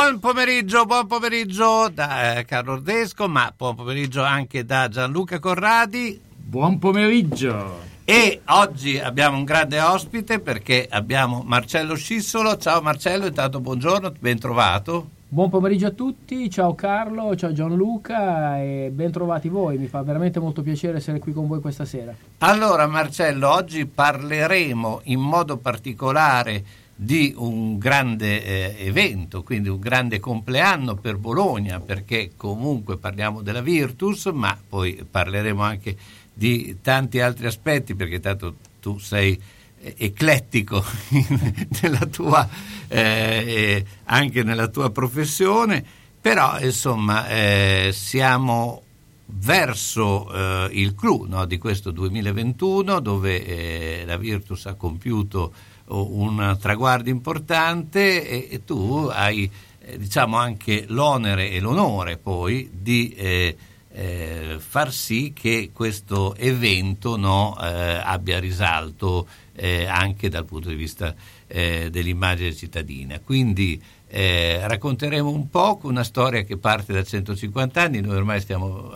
Buon pomeriggio, buon pomeriggio da eh, Carlo Ordesco, ma buon pomeriggio anche da Gianluca Corradi. Buon pomeriggio. E oggi abbiamo un grande ospite perché abbiamo Marcello Scissolo. Ciao Marcello, intanto buongiorno, ben trovato. Buon pomeriggio a tutti, ciao Carlo, ciao Gianluca e ben trovati voi, mi fa veramente molto piacere essere qui con voi questa sera. Allora Marcello, oggi parleremo in modo particolare di un grande eh, evento, quindi un grande compleanno per Bologna, perché comunque parliamo della Virtus, ma poi parleremo anche di tanti altri aspetti, perché tanto tu sei eh, eclettico nella tua, eh, anche nella tua professione, però insomma eh, siamo verso eh, il clou no, di questo 2021 dove eh, la Virtus ha compiuto un traguardo importante e, e tu hai eh, diciamo anche l'onere e l'onore poi di eh, eh, far sì che questo evento no, eh, abbia risalto eh, anche dal punto di vista eh, dell'immagine cittadina. Quindi racconteremo un po' una storia che parte da 150 anni, noi ormai stiamo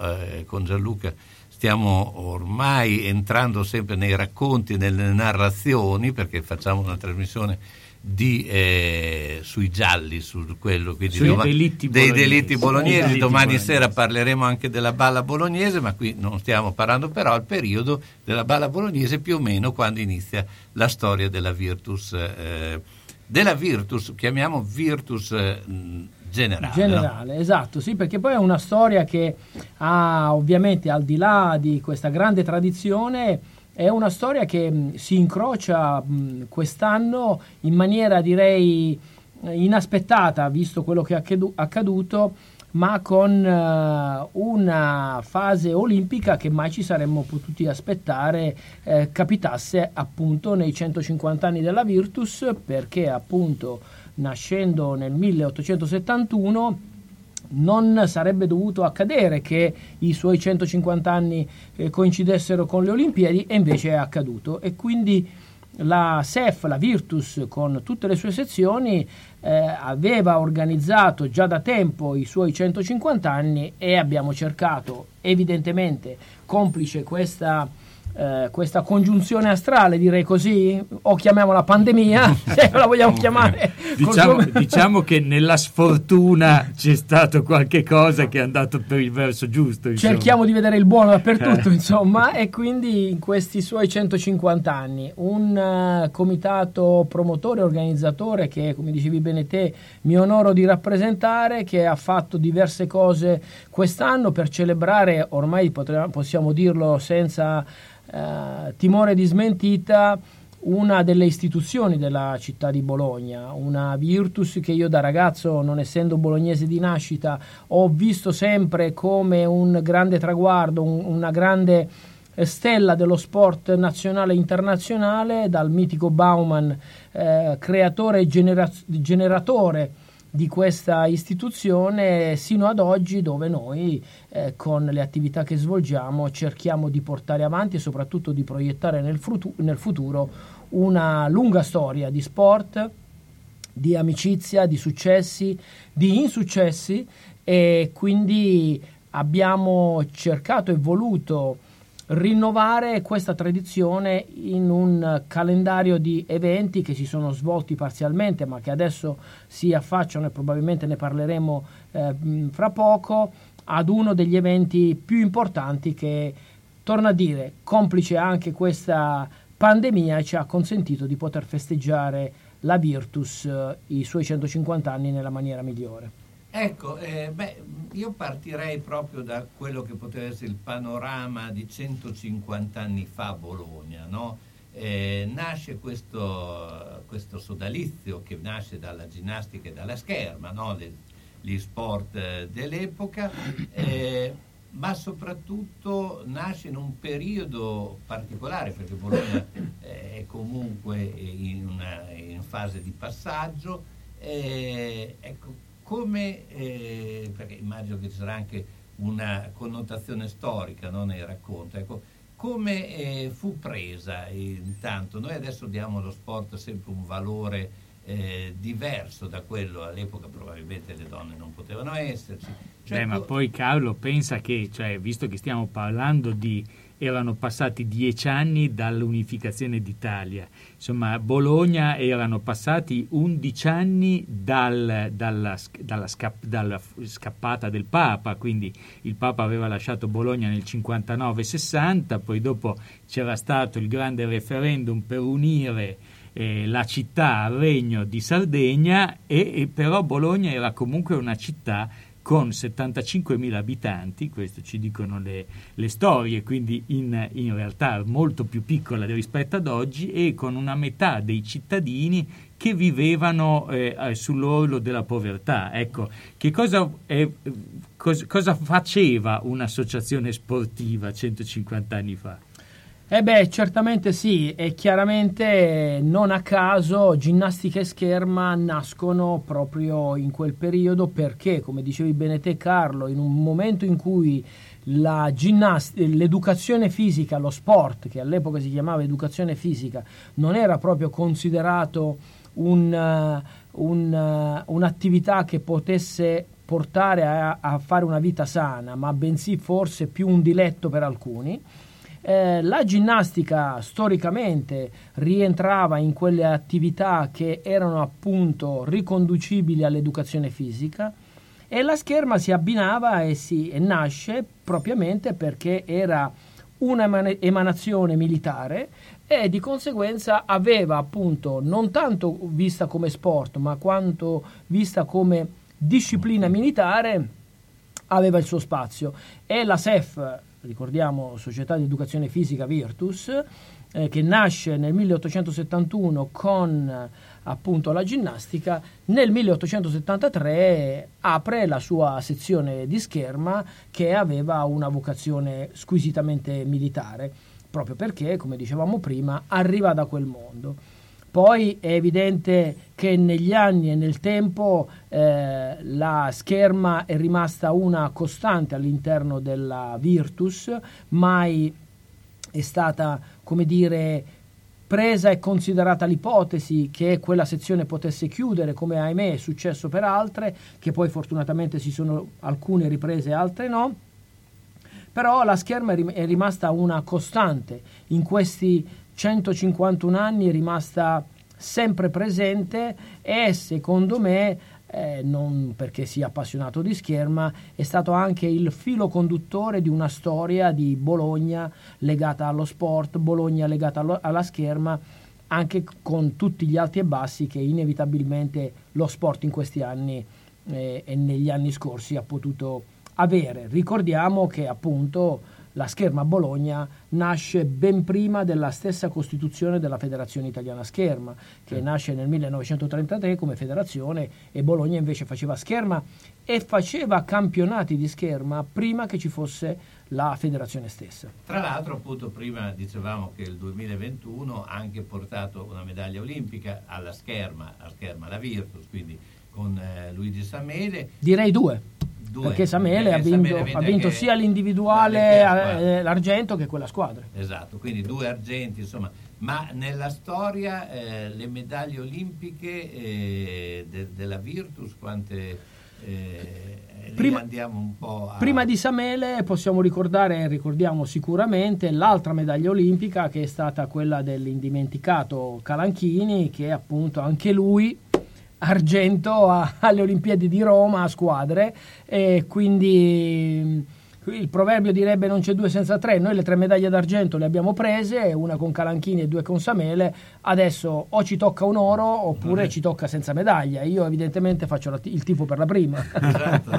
con Gianluca stiamo ormai entrando sempre nei racconti, nelle narrazioni, perché facciamo una trasmissione di, eh, sui gialli, su quello, quindi sui doma- delitti dei delitti bolognesi. Delitti Domani bolognesi. sera parleremo anche della balla bolognese, ma qui non stiamo parlando però al periodo della balla bolognese più o meno quando inizia la storia della Virtus. Eh, della Virtus, chiamiamo Virtus eh, generale. Generale, no? esatto, sì, perché poi è una storia che ha ovviamente al di là di questa grande tradizione, è una storia che si incrocia quest'anno in maniera direi inaspettata, visto quello che è accaduto, ma con uh, una fase olimpica che mai ci saremmo potuti aspettare eh, capitasse appunto nei 150 anni della Virtus, perché appunto nascendo nel 1871 non sarebbe dovuto accadere che i suoi 150 anni eh, coincidessero con le Olimpiadi e invece è accaduto. E quindi la SEF, la Virtus con tutte le sue sezioni eh, aveva organizzato già da tempo i suoi 150 anni e abbiamo cercato evidentemente complice questa eh, questa congiunzione astrale, direi così, o chiamiamola pandemia, se la vogliamo chiamare. diciamo, diciamo, che nella sfortuna c'è stato qualche cosa che è andato per il verso giusto. Insomma. Cerchiamo di vedere il buono dappertutto, eh. insomma, e quindi in questi suoi 150 anni un uh, comitato promotore, organizzatore che, come dicevi bene te, mi onoro di rappresentare, che ha fatto diverse cose quest'anno per celebrare, ormai potremmo, possiamo dirlo senza eh, timore di smentita una delle istituzioni della città di Bologna, una Virtus che io da ragazzo, non essendo bolognese di nascita, ho visto sempre come un grande traguardo, un, una grande stella dello sport nazionale e internazionale, dal mitico Bauman, eh, creatore e genera- generatore di questa istituzione sino ad oggi dove noi eh, con le attività che svolgiamo cerchiamo di portare avanti e soprattutto di proiettare nel, frutu- nel futuro una lunga storia di sport, di amicizia, di successi, di insuccessi e quindi abbiamo cercato e voluto rinnovare questa tradizione in un calendario di eventi che si sono svolti parzialmente ma che adesso si affacciano e probabilmente ne parleremo eh, fra poco ad uno degli eventi più importanti che, torno a dire, complice anche questa pandemia ci ha consentito di poter festeggiare la Virtus eh, i suoi 150 anni nella maniera migliore. Ecco, eh, beh, io partirei proprio da quello che poteva essere il panorama di 150 anni fa a Bologna, no? eh, nasce questo, questo, sodalizio che nasce dalla ginnastica e dalla scherma, no? Le, gli sport eh, dell'epoca. Eh, ma soprattutto nasce in un periodo particolare perché Bologna eh, è comunque in, una, in fase di passaggio. Eh, ecco, come, eh, perché immagino che ci sarà anche una connotazione storica no, nel racconto, ecco, come eh, fu presa intanto? Noi adesso diamo allo sport sempre un valore eh, diverso da quello all'epoca probabilmente le donne non potevano esserci. Cioè, Beh, ma poi Carlo pensa che, cioè, visto che stiamo parlando di erano passati dieci anni dall'unificazione d'Italia. Insomma, Bologna erano passati undici anni dal, dalla, dalla, scapp, dalla, scappata del Papa, quindi il Papa aveva lasciato Bologna nel 59-60, poi dopo c'era stato il grande referendum per unire eh, la città al regno di Sardegna e, e però Bologna era comunque una città con 75.000 abitanti, questo ci dicono le, le storie, quindi in, in, realtà molto più piccola rispetto ad oggi e con una metà dei cittadini che vivevano eh, eh sull'orlo della povertà. Ecco, che cosa, è, cos, cosa faceva un'associazione sportiva 150 anni fa? Eh beh, certamente sì, e chiaramente non a caso ginnastica e scherma nascono proprio in quel periodo perché, come dicevi bene te Carlo, in un momento in cui ginnast- l'educazione fisica, lo sport, che all'epoca si chiamava educazione fisica, non era proprio considerato un, uh, un, uh, un'attività che potesse portare a, a fare una vita sana, ma bensì forse più un diletto per alcuni eh, la ginnastica storicamente rientrava in quelle attività che erano appunto riconducibili all'educazione fisica e la scherma si abbinava e, si, e nasce propriamente perché era un'emanazione militare e di conseguenza aveva appunto non tanto vista come sport ma quanto vista come disciplina militare aveva il suo spazio. E la SEF ricordiamo Società di Educazione Fisica Virtus, eh, che nasce nel 1871 con appunto la ginnastica, nel 1873 apre la sua sezione di scherma che aveva una vocazione squisitamente militare, proprio perché, come dicevamo prima, arriva da quel mondo. Poi è evidente che negli anni e nel tempo eh, la scherma è rimasta una costante all'interno della Virtus, mai è stata, come dire, presa e considerata l'ipotesi che quella sezione potesse chiudere, come ahimè è successo per altre, che poi fortunatamente si sono alcune riprese e altre no. Però la scherma è rimasta una costante in questi 151 anni è rimasta sempre presente e secondo me eh, non perché sia appassionato di scherma, è stato anche il filo conduttore di una storia di Bologna legata allo sport, Bologna legata allo, alla scherma, anche con tutti gli alti e bassi che inevitabilmente lo sport in questi anni eh, e negli anni scorsi ha potuto avere. Ricordiamo che appunto la Scherma Bologna nasce ben prima della stessa costituzione della Federazione Italiana Scherma, che sì. nasce nel 1933 come federazione e Bologna invece faceva scherma e faceva campionati di scherma prima che ci fosse la federazione stessa. Tra l'altro, appunto, prima dicevamo che il 2021 ha anche portato una medaglia olimpica alla scherma, a scherma la Virtus, quindi con eh, Luigi Samele. Direi due. Due. Perché Samele ha vinto, ha vinto sia l'individuale eh, l'argento che quella squadra. Esatto, quindi due argenti, insomma. Ma nella storia eh, le medaglie olimpiche eh, de, della Virtus, quante eh, prima, andiamo un po' a... prima di Samele possiamo ricordare, ricordiamo sicuramente, l'altra medaglia olimpica che è stata quella dell'indimenticato Calanchini, che appunto anche lui argento a, alle Olimpiadi di Roma a squadre e quindi il proverbio direbbe non c'è due senza tre, noi le tre medaglie d'argento le abbiamo prese, una con Calanchini e due con Samele, adesso o ci tocca un oro oppure ci tocca senza medaglia, io evidentemente faccio il tifo per la prima. Esatto,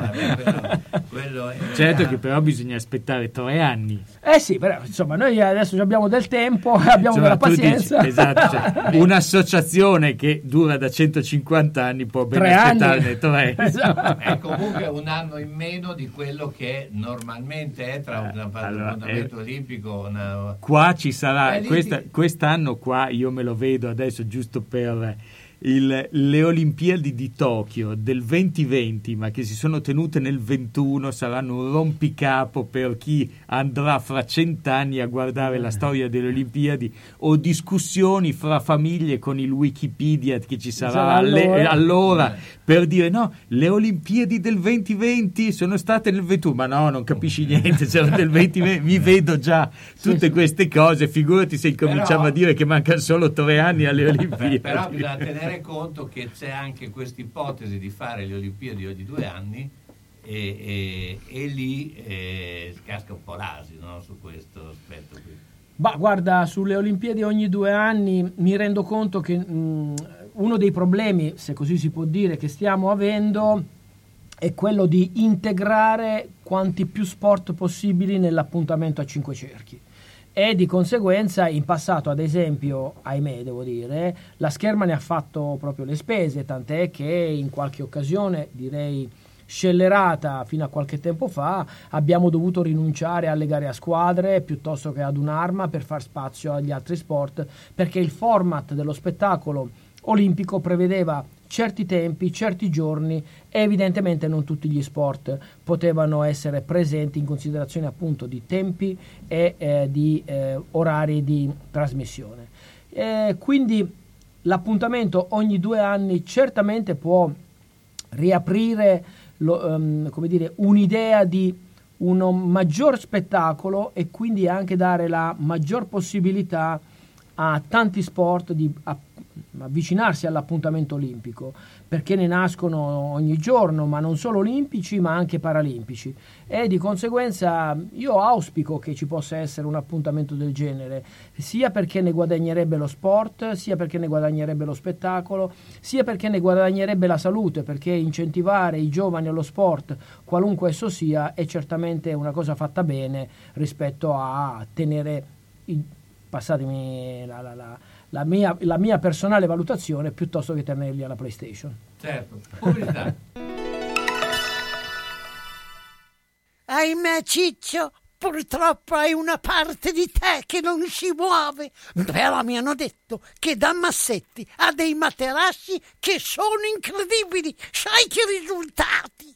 quello, è... Certo che però bisogna aspettare tre anni. Eh sì, però insomma noi adesso abbiamo del tempo, abbiamo Insomma, della tu dici- pazienza. esatto, cioè, un'associazione che dura da 150 anni può ben Tre anni. aspettarne tre. Esatto. È comunque un anno in meno di quello che normalmente è tra un Eh, allora, appuntamento eh, olimpico. Una... Qua ci sarà, Eh, questa- ti- quest'anno qua io me lo vedo adesso giusto per il- le Olimpiadi di Tokyo del 2020, ma che si sono tenute nel 21, saranno un rompicapo per chi andrà fra cent'anni a guardare la storia delle Olimpiadi o discussioni fra famiglie con il Wikipedia che ci sarà Sarà allora. allora per dire no, le Olimpiadi del 2020 sono state nel 21, ma no, non capisci niente, c'erano del 2020, mi vedo già tutte queste cose, figurati se incominciamo Però- a dire che mancano solo tre anni alle Olimpiadi. Però bisogna tenere conto che c'è anche questa ipotesi di fare le Olimpiadi ogni due anni e, e- e lì eh, casca un po' l'asino no, su questo aspetto qui. Ma guarda, sulle Olimpiadi ogni due anni mi rendo conto che mh, uno dei problemi, se così si può dire, che stiamo avendo è quello di integrare quanti più sport possibili nell'appuntamento a cinque cerchi. E di conseguenza in passato, ad esempio, ahimè devo dire, la scherma ne ha fatto proprio le spese, tant'è che in qualche occasione, direi scellerata fino a qualche tempo fa, abbiamo dovuto rinunciare alle gare a squadre piuttosto che ad un'arma per far spazio agli altri sport, perché il format dello spettacolo olimpico prevedeva certi tempi, certi giorni e evidentemente non tutti gli sport potevano essere presenti in considerazione appunto di tempi e eh, di eh, orari di trasmissione. Eh, quindi l'appuntamento ogni due anni certamente può riaprire lo- come dire, un'idea di un maggior spettacolo e quindi anche dare la maggior possibilità a tanti sport di a- avvicinarsi all'appuntamento olimpico perché ne nascono ogni giorno ma non solo olimpici ma anche paralimpici. E di conseguenza io auspico che ci possa essere un appuntamento del genere sia perché ne guadagnerebbe lo sport sia perché ne guadagnerebbe lo spettacolo sia perché ne guadagnerebbe la salute perché incentivare i giovani allo sport qualunque esso sia è certamente una cosa fatta bene rispetto a tenere i- passatemi la, la- la- la mia, la mia personale valutazione piuttosto che tenerli alla PlayStation. Certo, pubblicità. Ahimè, Ciccio, purtroppo hai una parte di te che non si muove. Però mi hanno detto che da Massetti ha dei materassi che sono incredibili. Sai che risultati!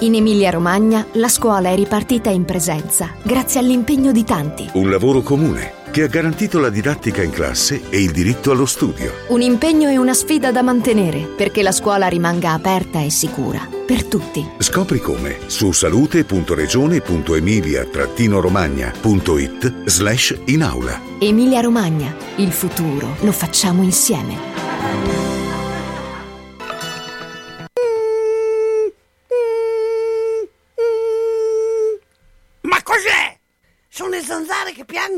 In Emilia-Romagna la scuola è ripartita in presenza grazie all'impegno di tanti. Un lavoro comune che ha garantito la didattica in classe e il diritto allo studio. Un impegno e una sfida da mantenere perché la scuola rimanga aperta e sicura per tutti. Scopri come su salute.regione.emilia-romagna.it slash in aula. Emilia-Romagna, il futuro lo facciamo insieme.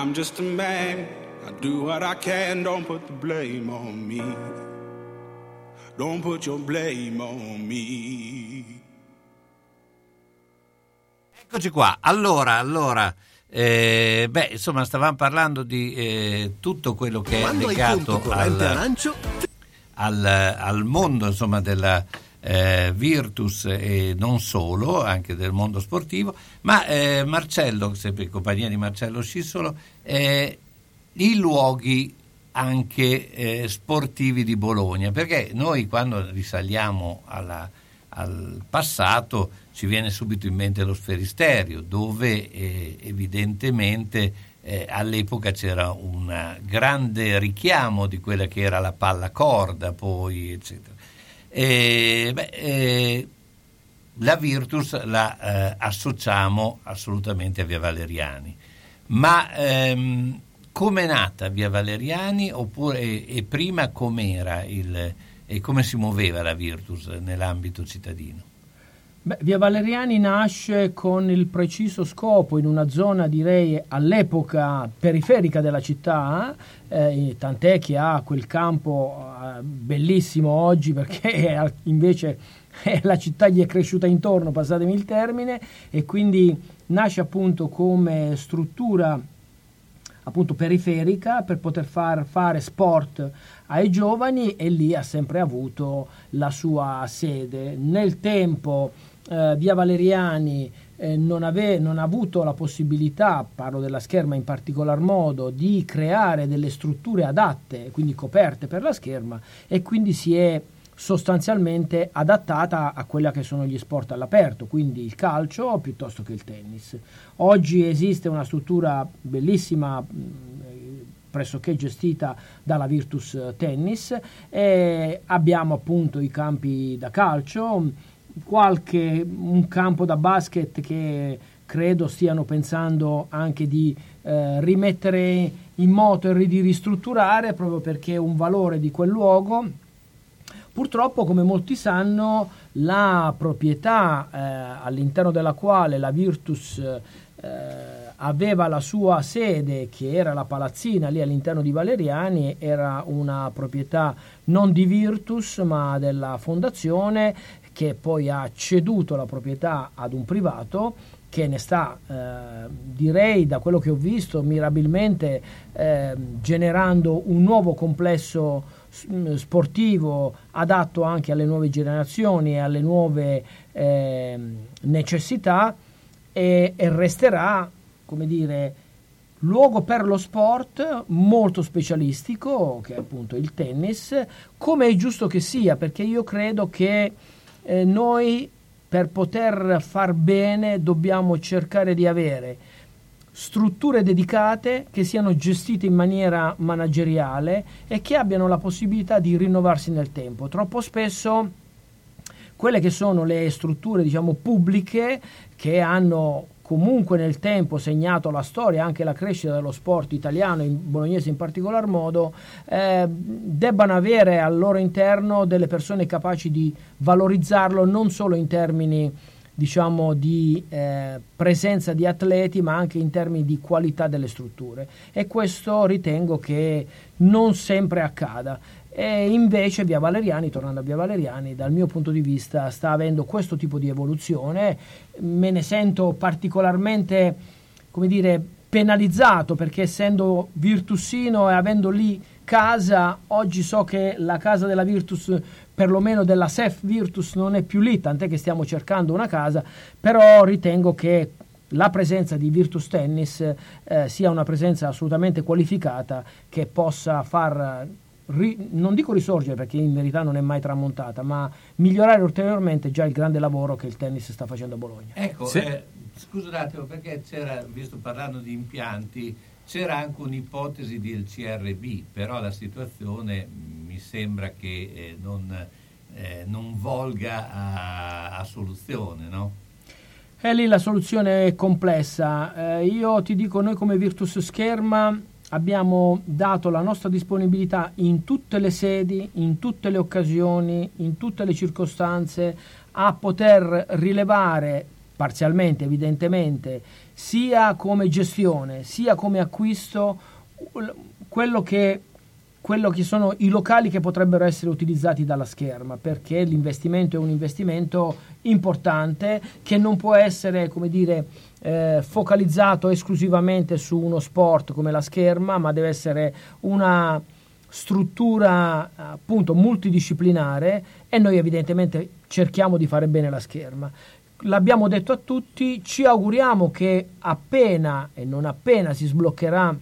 I'm just a man. I do what I can. Don't put the blame on me. Don't put your blame on me. Eccoci qua. Allora, allora, eh, beh, insomma, stavamo parlando di eh, tutto quello che Quando è legato al, arancio, al, al mondo insomma, della eh, Virtus e non solo, anche del mondo sportivo. Ma eh, Marcello, sempre in compagnia di Marcello Scissolo, eh, i luoghi anche eh, sportivi di Bologna, perché noi quando risaliamo alla- al passato ci viene subito in mente lo sferisterio, dove eh, evidentemente eh, all'epoca c'era un grande richiamo di quella che era la palla corda, poi eccetera. E, beh, eh, la Virtus la eh, associamo assolutamente a Via Valeriani, ma ehm, come è nata Via Valeriani oppure e prima com'era il, e come si muoveva la Virtus nell'ambito cittadino? Beh, Via Valeriani nasce con il preciso scopo in una zona direi all'epoca periferica della città, eh, tant'è che ha quel campo eh, bellissimo oggi perché è- invece eh, la città gli è cresciuta intorno, passatemi il termine, e quindi nasce appunto come struttura appunto periferica per poter far fare sport ai giovani e lì ha sempre avuto la sua sede. Nel tempo eh, Via Valeriani eh, non, ave- non ha avuto la possibilità, parlo della scherma in particolar modo, di creare delle strutture adatte, quindi coperte per la scherma e quindi si è sostanzialmente adattata a quella che sono gli sport all'aperto, quindi il calcio piuttosto che il tennis. Oggi esiste una struttura bellissima pressoché gestita dalla Virtus Tennis e abbiamo appunto i campi da calcio qualche un campo da basket che credo stiano pensando anche di eh, rimettere in moto e di ristrutturare proprio perché è un valore di quel luogo. Purtroppo, come molti sanno, la proprietà eh, all'interno della quale la Virtus eh, aveva la sua sede, che era la palazzina lì all'interno di Valeriani, era una proprietà non di Virtus ma della fondazione che poi ha ceduto la proprietà ad un privato che ne sta, eh, direi da quello che ho visto, mirabilmente eh, generando un nuovo complesso s- sportivo adatto anche alle nuove generazioni e alle nuove eh, necessità e, e resterà, come dire, luogo per lo sport molto specialistico, che è appunto il tennis, come è giusto che sia, perché io credo che eh, noi per poter far bene dobbiamo cercare di avere strutture dedicate che siano gestite in maniera manageriale e che abbiano la possibilità di rinnovarsi nel tempo. Troppo spesso quelle che sono le strutture diciamo pubbliche che hanno comunque nel tempo segnato la storia, anche la crescita dello sport italiano, in bolognese in particolar modo, eh, debbano avere al loro interno delle persone capaci di valorizzarlo non solo in termini diciamo di eh, presenza di atleti ma anche in termini di qualità delle strutture. E questo ritengo che non sempre accada e invece Via Valeriani, tornando a Via Valeriani, dal mio punto di vista sta avendo questo tipo di evoluzione, me ne sento particolarmente, come dire, penalizzato perché essendo virtusino e avendo lì casa, oggi so che la casa della Virtus, perlomeno della SEF Virtus, non è più lì, tant'è che stiamo cercando una casa, però ritengo che la presenza di Virtus Tennis eh, sia una presenza assolutamente qualificata che possa far ri- non dico risorgere perché in verità non è mai tramontata, ma migliorare ulteriormente già il grande lavoro che il tennis sta facendo a Bologna. Ecco, Sì. eh, scusa un attimo, perché c'era, visto parlando di impianti, c'era anche un'ipotesi del CRB, però la situazione mh, mi sembra che eh, non, eh, non volga a, a soluzione, no? E lì la soluzione è complessa. Eh, io ti dico, noi come Virtus Scherma abbiamo dato la nostra disponibilità in tutte le sedi, in tutte le occasioni, in tutte le circostanze a poter rilevare parzialmente evidentemente sia come gestione sia come acquisto quello che quello che sono i locali che potrebbero essere utilizzati dalla scherma perché l'investimento è un investimento importante che non può essere come dire eh, focalizzato esclusivamente su uno sport come la scherma ma deve essere una struttura appunto multidisciplinare e noi evidentemente cerchiamo di fare bene la scherma. L'abbiamo detto a tutti ci auguriamo che appena e non appena si sbloccherà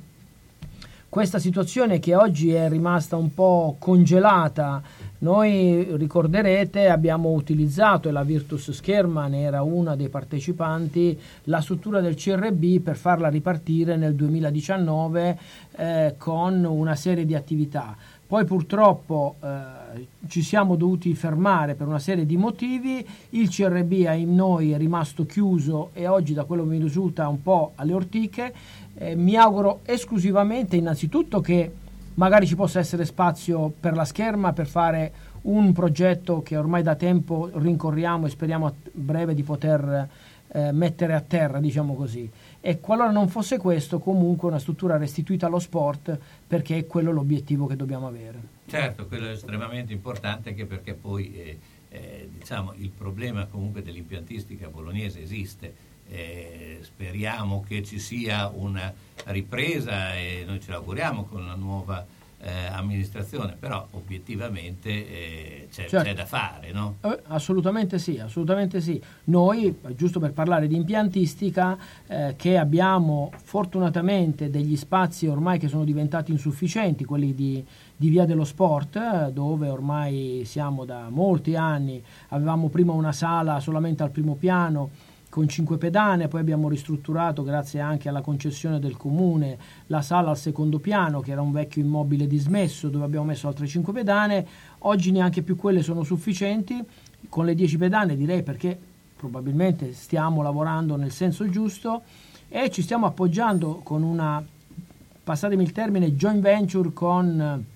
questa situazione che oggi è rimasta un po' congelata. Noi ricorderete abbiamo utilizzato e la Virtus Scherma ne era una dei partecipanti la struttura del CRB per farla ripartire nel 2019 eh, con una serie di attività. Poi purtroppo eh, ci siamo dovuti fermare per una serie di motivi, il CRB a noi è rimasto chiuso e oggi da quello che mi risulta un po' alle ortiche. Eh, mi auguro esclusivamente innanzitutto che magari ci possa essere spazio per la scherma per fare un progetto che ormai da tempo rincorriamo e speriamo a breve di poter eh, mettere a terra, diciamo così. E qualora non fosse questo, comunque una struttura restituita allo sport perché è quello l'obiettivo che dobbiamo avere. Certo, quello è estremamente importante anche perché poi eh, eh, diciamo, il problema comunque dell'impiantistica bolognese esiste. Eh, speriamo che ci sia una ripresa e noi ce l'auguriamo con la nuova eh, amministrazione, però obiettivamente eh, c'è, Certo. c'è da fare, no? Eh, assolutamente sì, assolutamente sì. Noi, giusto per parlare di impiantistica, eh, che abbiamo fortunatamente degli spazi ormai che sono diventati insufficienti, quelli di, di Via dello Sport, eh, dove ormai siamo da molti anni, avevamo prima una sala solamente al primo piano con cinque pedane, poi abbiamo ristrutturato grazie anche alla concessione del comune la sala al secondo piano che era un vecchio immobile dismesso dove abbiamo messo altre cinque pedane, oggi neanche più quelle sono sufficienti. Con le 10 pedane direi perché probabilmente stiamo lavorando nel senso giusto e ci stiamo appoggiando con una, passatemi il termine, joint venture con eh,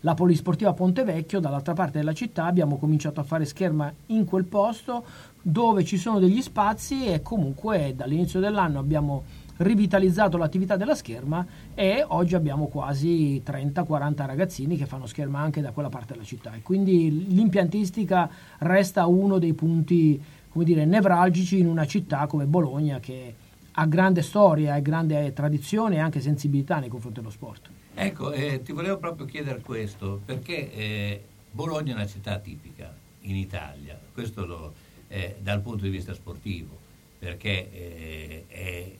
la Polisportiva Ponte Vecchio, dall'altra parte della città abbiamo cominciato a fare scherma in quel posto dove ci sono degli spazi e comunque dall'inizio dell'anno abbiamo rivitalizzato l'attività della scherma e oggi abbiamo quasi 30-40 ragazzini che fanno scherma anche da quella parte della città e quindi l'impiantistica resta uno dei punti come dire, nevralgici in una città come Bologna che ha grande storia e grande tradizione e anche sensibilità nei confronti dello sport. Ecco, eh, ti volevo proprio chiedere questo, perché eh, Bologna è una città tipica in Italia, questo lo, eh, dal punto di vista sportivo, perché eh, è-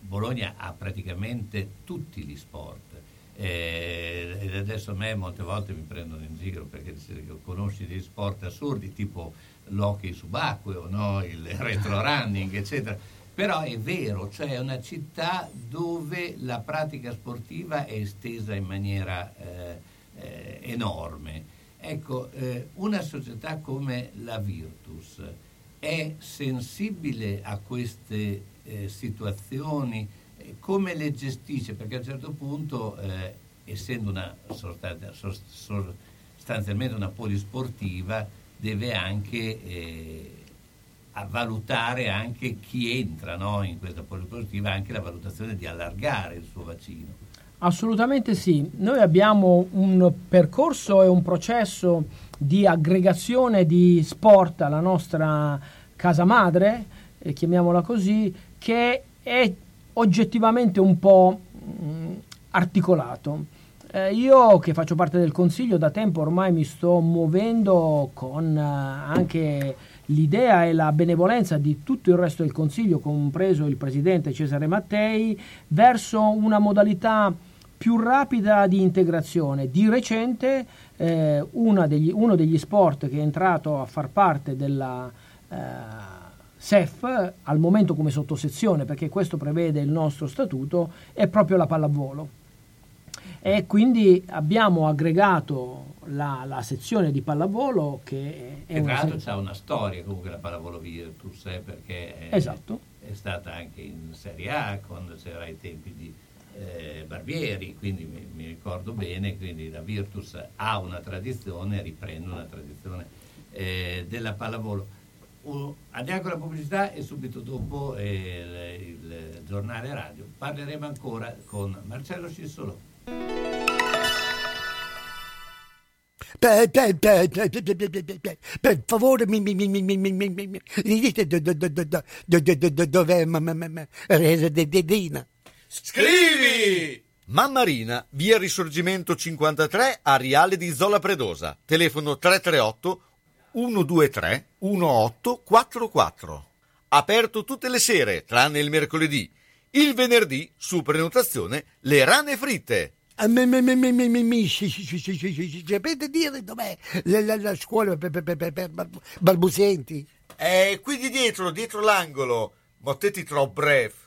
Bologna ha praticamente tutti gli sport. Eh, adesso a me molte volte mi prendono in giro perché conosci degli sport assurdi tipo l'hockey subacqueo, no? il retro running, eccetera. Però è vero, cioè è una città dove la pratica sportiva è estesa in maniera eh, eh, enorme. Ecco, eh, una società come la Virtus è sensibile a queste eh, situazioni? Come le gestisce? Perché a un certo punto, eh, essendo una sostan- sos- sostanzialmente una polisportiva, deve anche eh, valutare anche chi entra no, in questa polisportiva, anche la valutazione di allargare il suo bacino. Assolutamente sì, noi abbiamo un percorso e un processo di aggregazione di sport alla nostra casa madre, eh, chiamiamola così, che è oggettivamente un po' mh, articolato. Eh, io che faccio parte del consiglio da tempo ormai mi sto muovendo con eh, anche l'idea e la benevolenza di tutto il resto del consiglio, compreso il presidente Cesare Mattei, verso una modalità più rapida di integrazione. Di recente eh, una degli- uno degli sport che è entrato a far parte della eh, SEF, al momento come sottosezione, perché questo prevede il nostro statuto, è proprio la pallavolo. E quindi abbiamo aggregato la, la sezione di pallavolo che è E tra l'altro se- c'ha una storia comunque la pallavolo Virtus, eh, perché è, Esatto. è stata anche in Serie A quando c'era ai tempi di eh, Barbieri, quindi mi, mi ricordo bene, quindi la Virtus ha una tradizione, riprende una tradizione eh, della pallavolo. Uh, andiamo con la pubblicità e subito dopo eh, il, il giornale radio. Parleremo ancora con Marcello Cissolo. Per, per, per, per, favore, mi, mi, mi, mi, mi, mi, mi, mi, mi dite do- do- do- do- do- do- do- do- do- dov'è ma- Scrivi! Mammarina, via Risorgimento 53 Ariale di Zola Predosa. Telefono 338 123 1844. Aperto tutte le sere, tranne il mercoledì. Il venerdì, su prenotazione, le rane fritte. Sapete dire dov'è la, scuola per, balbuzienti? È qui di dietro, dietro l'angolo. Mottetti troppo breve.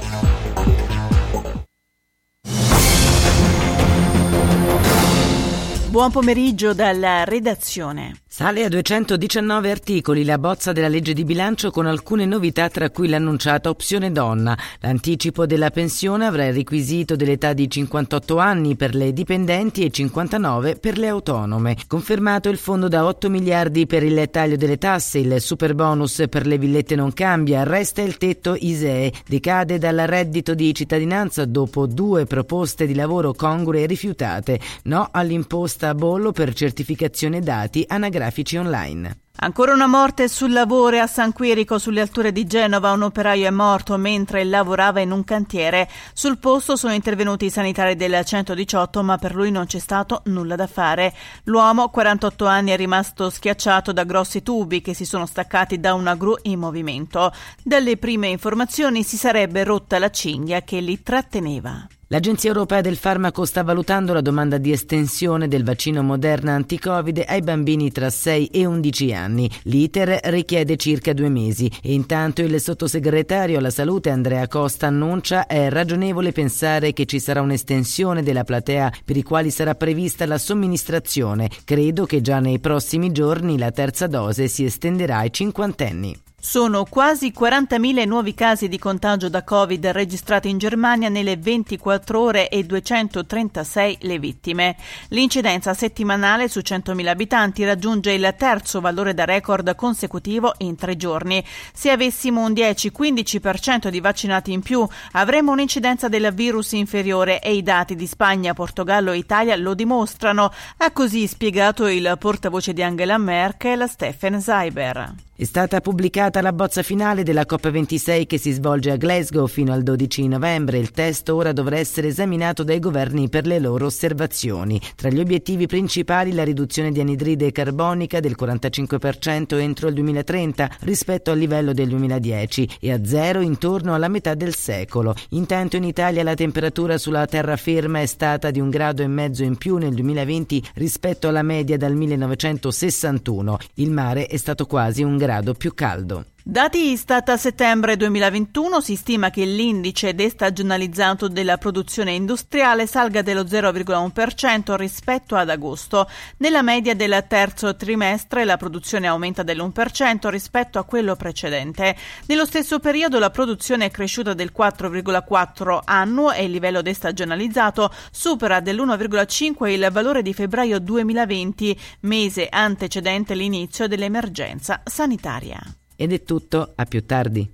Buon pomeriggio dalla redazione. Sale a 219 articoli la bozza della legge di bilancio con alcune novità tra cui l'annunciata opzione donna. L'anticipo della pensione avrà il requisito dell'età di 58 anni per le dipendenti e 59 per le autonome. Confermato il fondo da 8 miliardi per il taglio delle tasse, il super bonus per le villette non cambia, resta il tetto ISEE, decade dal reddito di cittadinanza dopo due proposte di lavoro congrue rifiutate. No all'imposta bollo per certificazione dati anagrafici online. Ancora una morte sul lavoro a San Quirico, sulle alture di Genova. Un operaio è morto mentre lavorava in un cantiere. Sul posto sono intervenuti i sanitari del 118, ma per lui non c'è stato nulla da fare. L'uomo, 48 anni, è rimasto schiacciato da grossi tubi che si sono staccati da una gru in movimento. Dalle prime informazioni si sarebbe rotta la cinghia che li tratteneva. L'Agenzia europea del farmaco sta valutando la domanda di estensione del vaccino Moderna anti-Covid ai bambini tra 6 e 11 anni. L'iter richiede circa due mesi e intanto il sottosegretario alla salute Andrea Costa annuncia è ragionevole pensare che ci sarà un'estensione della platea per i quali sarà prevista la somministrazione. Credo che già nei prossimi giorni la terza dose si estenderà ai cinquantenni. Sono quasi 40.000 nuovi casi di contagio da Covid registrati in Germania nelle 24 ore e 236 le vittime. L'incidenza settimanale su 100.000 abitanti raggiunge il terzo valore da record consecutivo in tre giorni. Se avessimo un 10-15% di vaccinati in più, avremmo un'incidenza del virus inferiore e i dati di Spagna, Portogallo e Italia lo dimostrano, ha così spiegato il portavoce di Angela Merkel, Stephen Zeiber. È stata pubblicata la bozza finale della COP26 che si svolge a Glasgow fino al 12 novembre. Il testo ora dovrà essere esaminato dai governi per le loro osservazioni. Tra gli obiettivi principali la riduzione di anidride carbonica del 45% entro il 2030 rispetto al livello del 2010 e a zero intorno alla metà del secolo. Intanto in Italia la temperatura sulla terraferma è stata di un grado e mezzo in più nel 2020 rispetto alla media dal 1961. Il mare è stato quasi un grado più caldo. Dati Istat a settembre 2021 si stima che l'indice destagionalizzato della produzione industriale salga dello 0,1% rispetto ad agosto. Nella media del terzo trimestre la produzione aumenta dell'1% rispetto a quello precedente. Nello stesso periodo la produzione è cresciuta del 4,4 annuo e il livello destagionalizzato supera dell'1,5 il valore di febbraio 2020, mese antecedente l'inizio dell'emergenza sanitaria. Ed è tutto, a più tardi.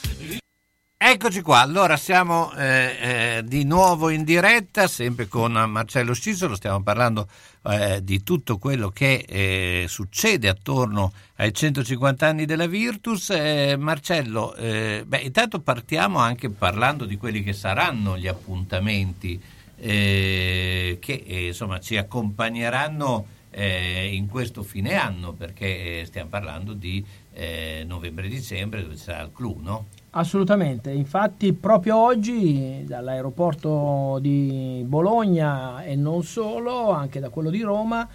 Eccoci qua, allora siamo eh, eh, di nuovo in diretta, sempre con Marcello Scisolo, stiamo parlando eh, di tutto quello che eh, succede attorno ai 150 anni della Virtus. Eh, Marcello, eh, beh, intanto partiamo anche parlando di quelli che saranno gli appuntamenti che insomma ci accompagneranno in questo fine anno, perché stiamo parlando di novembre-dicembre dove sarà il clou, no? Assolutamente, infatti proprio oggi dall'aeroporto di Bologna e non solo, anche da quello di Roma,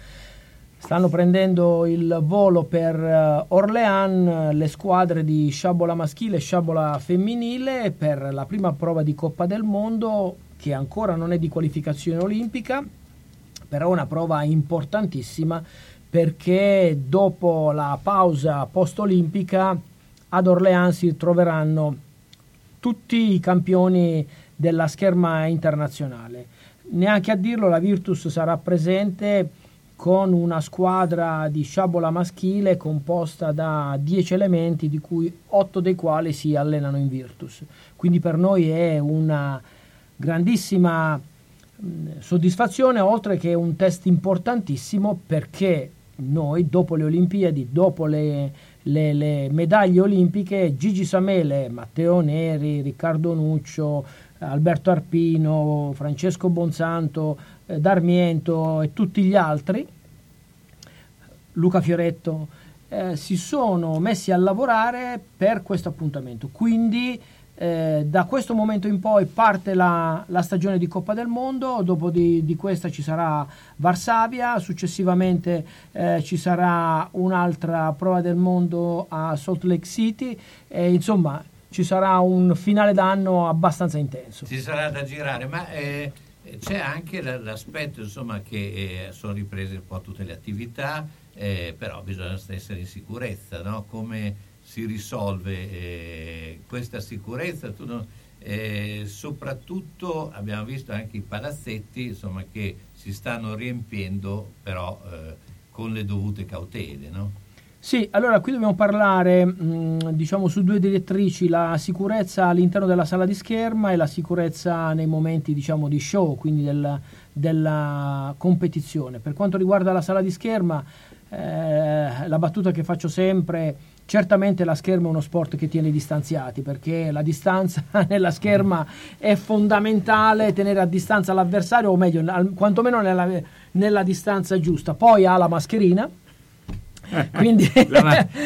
stanno prendendo il volo per eh, Orléans le squadre di sciabola maschile e sciabola femminile per la prima prova di Coppa del Mondo che ancora non è di qualificazione olimpica, però è una prova importantissima perché dopo la pausa post-olimpica ad Orléans si troveranno tutti i campioni della scherma internazionale. Neanche a dirlo, la Virtus sarà presente con una squadra di sciabola maschile composta da 10 elementi, di cui 8 dei quali si allenano in Virtus. Quindi per noi è una grandissima soddisfazione, oltre che un test importantissimo perché noi dopo le Olimpiadi, dopo le, le, le medaglie olimpiche, Gigi Samele, Matteo Neri, Riccardo Nuccio, Alberto Arpino, Francesco Bonsanto, eh, Darmiento e tutti gli altri, Luca Fioretto, eh, si sono messi a lavorare per questo appuntamento. Quindi eh, da questo momento in poi parte la, la, stagione di Coppa del Mondo, dopo di, di questa ci sarà Varsavia, successivamente eh, ci sarà un'altra prova del mondo a Salt Lake City e insomma ci sarà un finale d'anno abbastanza intenso. Ci sarà da girare, ma eh, c'è anche l'aspetto insomma, che eh, sono riprese un po' tutte le attività, eh, però bisogna essere in sicurezza, no? come si risolve eh, questa sicurezza. Non, eh, soprattutto abbiamo visto anche i palazzetti insomma, che si stanno riempiendo però eh, con le dovute cautele. No? Sì, allora qui dobbiamo parlare mh, diciamo su due direttrici, la sicurezza all'interno della sala di scherma e la sicurezza nei momenti diciamo, di show, quindi del, della competizione. Per quanto riguarda la sala di scherma, eh, la battuta che faccio sempre Certamente la scherma è uno sport che tiene distanziati perché la distanza nella scherma è fondamentale, tenere a distanza l'avversario o meglio, quantomeno nella, nella distanza giusta. Poi ha la mascherina quindi...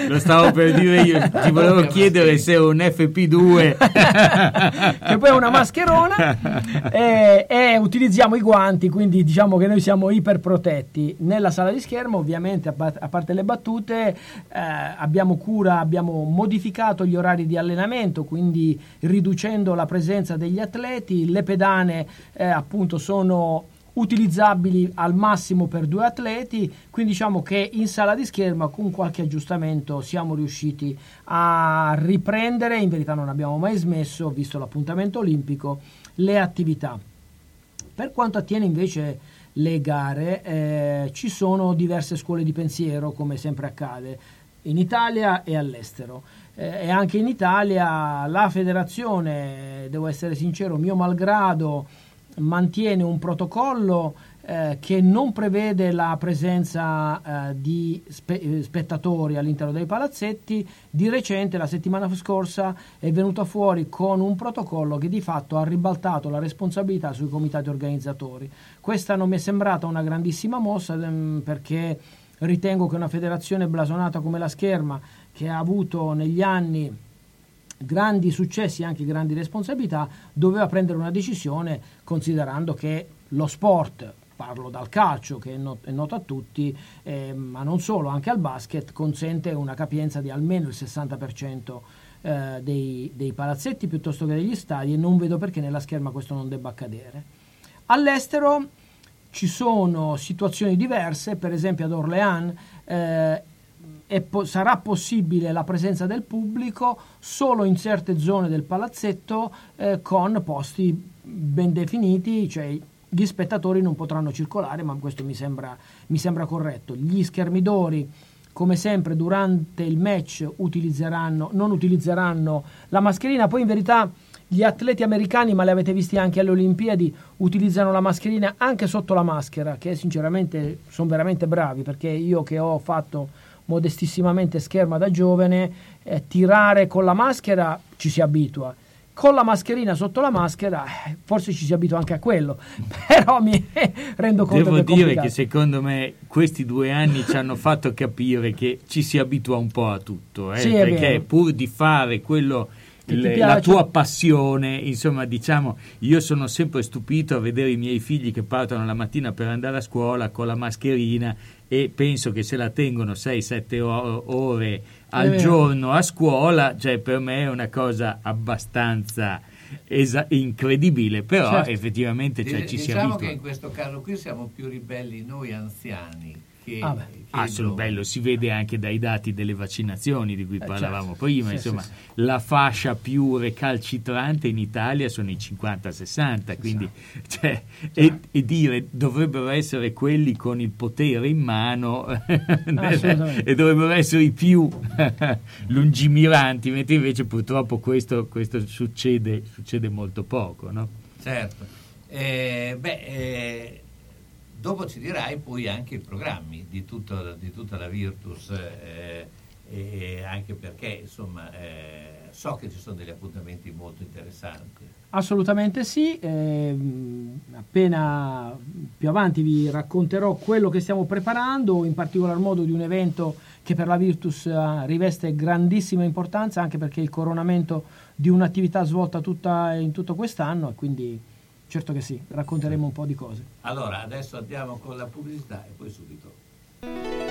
lo stavo per dire io, ti volevo chiedere se è un FP2 che poi è una mascherona. E, e, utilizziamo i guanti, quindi diciamo che noi siamo iperprotetti. Nella sala di schermo ovviamente a, parte le battute eh, abbiamo cura, abbiamo modificato gli orari di allenamento, quindi riducendo la presenza degli atleti, le pedane eh, appunto sono utilizzabili al massimo per due atleti, quindi diciamo che in sala di scherma con qualche aggiustamento siamo riusciti a riprendere, in verità non abbiamo mai smesso, visto l'appuntamento olimpico, le attività. Per quanto attiene invece le gare, eh, ci sono diverse scuole di pensiero, come sempre accade, in Italia e all'estero. Eh, e anche in Italia la federazione, devo essere sincero, mio malgrado, mantiene un protocollo eh, che non prevede la presenza eh, di spe- eh, spettatori all'interno dei palazzetti. Di recente, la settimana scorsa, è venuta fuori con un protocollo che di fatto ha ribaltato la responsabilità sui comitati organizzatori. Questa non mi è sembrata una grandissima mossa ehm, perché ritengo che una federazione blasonata come la Scherma, che ha avuto negli anni grandi successi e anche grandi responsabilità, doveva prendere una decisione considerando che lo sport, parlo dal calcio che è, not- è noto a tutti, eh, ma non solo, anche al basket, consente una capienza di almeno il 60% eh, dei, dei palazzetti piuttosto che degli stadi e non vedo perché nella scherma questo non debba accadere. All'estero ci sono situazioni diverse, per esempio ad Orléans eh, po- sarà possibile la presenza del pubblico solo in certe zone del palazzetto eh, con posti ben definiti, cioè gli spettatori non potranno circolare, ma questo mi sembra, mi sembra corretto. Gli schermidori, come sempre, durante il match utilizzeranno, non utilizzeranno la mascherina, poi in verità Gli atleti americani, ma li avete visti anche alle Olimpiadi, utilizzano la mascherina anche sotto la maschera, che sinceramente sono veramente bravi, perché io che ho fatto modestissimamente scherma da giovane, eh, tirare con la maschera ci si abitua. Con la mascherina sotto la maschera, eh, forse ci si abitua anche a quello, però mi rendo conto Devo che è dire che secondo me questi due anni ci hanno fatto capire che ci si abitua un po' a tutto, eh, Sì, perché pur di fare quello la tua passione, insomma, diciamo, io sono sempre stupito a vedere i miei figli che partono la mattina per andare a scuola con la mascherina e penso che se la tengono 6-7 o- ore al giorno a scuola, cioè per me è una cosa abbastanza esa- incredibile, però Certo. effettivamente cioè, Di- ci diciamo abitua. che in questo caso qui siamo più ribelli noi anziani che, Ah, beh. Ah, sono bello, si vede anche dai dati delle vaccinazioni di cui Eh, parlavamo certo. prima, Sì, insomma, sì, sì. la fascia più recalcitrante in Italia sono i 50-60, quindi cioè, e, e dire dovrebbero essere quelli con il potere in mano Assolutamente. e dovrebbero essere i più lungimiranti, mentre invece purtroppo questo, questo succede, succede molto poco, no? Certo. Eh, beh, eh, dopo ci dirai poi anche i programmi di, tutto- di tutta la Virtus, eh, e anche perché insomma eh, so che ci sono degli appuntamenti molto interessanti. Assolutamente sì, ehm, appena più avanti vi racconterò quello che stiamo preparando, in particolar modo di un evento che per la Virtus eh, riveste grandissima importanza anche perché è il coronamento di un'attività svolta tutta, in tutto quest'anno e quindi certo che sì, racconteremo un po' di cose. Allora, adesso andiamo con la pubblicità e poi subito.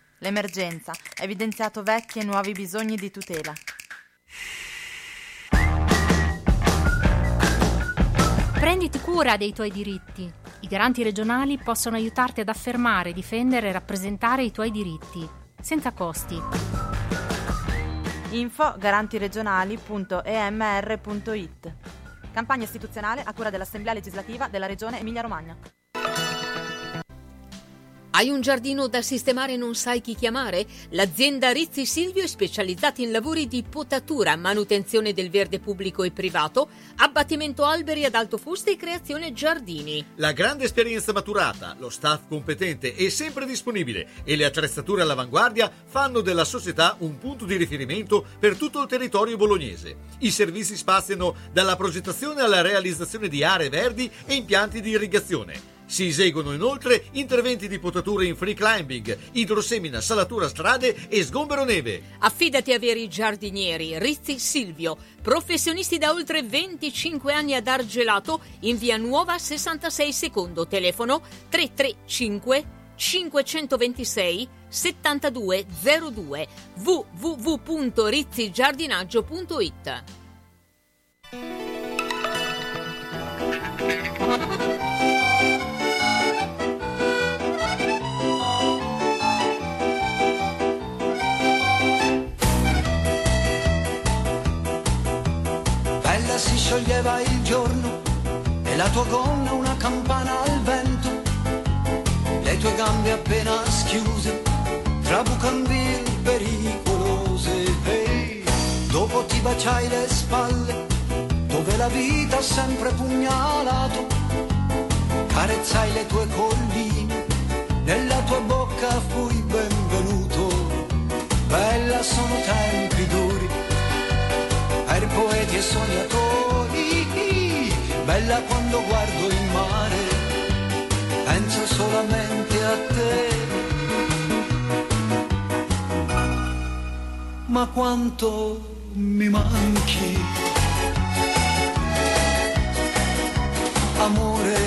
L'emergenza ha evidenziato vecchi e nuovi bisogni di tutela. Prenditi cura dei tuoi diritti. I garanti regionali possono aiutarti ad affermare, difendere e rappresentare i tuoi diritti, senza costi. Info garantiregionali.emr.it Campagna istituzionale a cura dell'Assemblea legislativa della Regione Emilia-Romagna. Hai un giardino da sistemare e non sai chi chiamare? L'azienda Rizzi Silvio è specializzata in lavori di potatura, manutenzione del verde pubblico e privato, abbattimento alberi ad alto fusto e creazione giardini. La grande esperienza maturata, lo staff competente e sempre disponibile e le attrezzature all'avanguardia fanno della società un punto di riferimento per tutto il territorio bolognese. I servizi spaziano dalla progettazione alla realizzazione di aree verdi e impianti di irrigazione. Si eseguono inoltre interventi di potatura in free climbing, idrosemina, salatura strade e sgombero neve. Affidati a veri giardinieri, Rizzi Silvio, professionisti da oltre 25 anni ad Argelato, in via Nuova 66 secondo, telefono 335 526 7202 www.rizzigiardinaggio.it scioglieva il giorno e la tua gonna una campana al vento, le tue gambe appena schiuse tra bucambie pericolose. Ehi, dopo ti baciai le spalle, dove la vita ha sempre pugnalato. Carezzai le tue colline, nella tua bocca fui benvenuto. Bella sono tempi duri, per poeti e sognatori. Bella quando guardo il mare, penso solamente a te. Ma quanto mi manchi, amore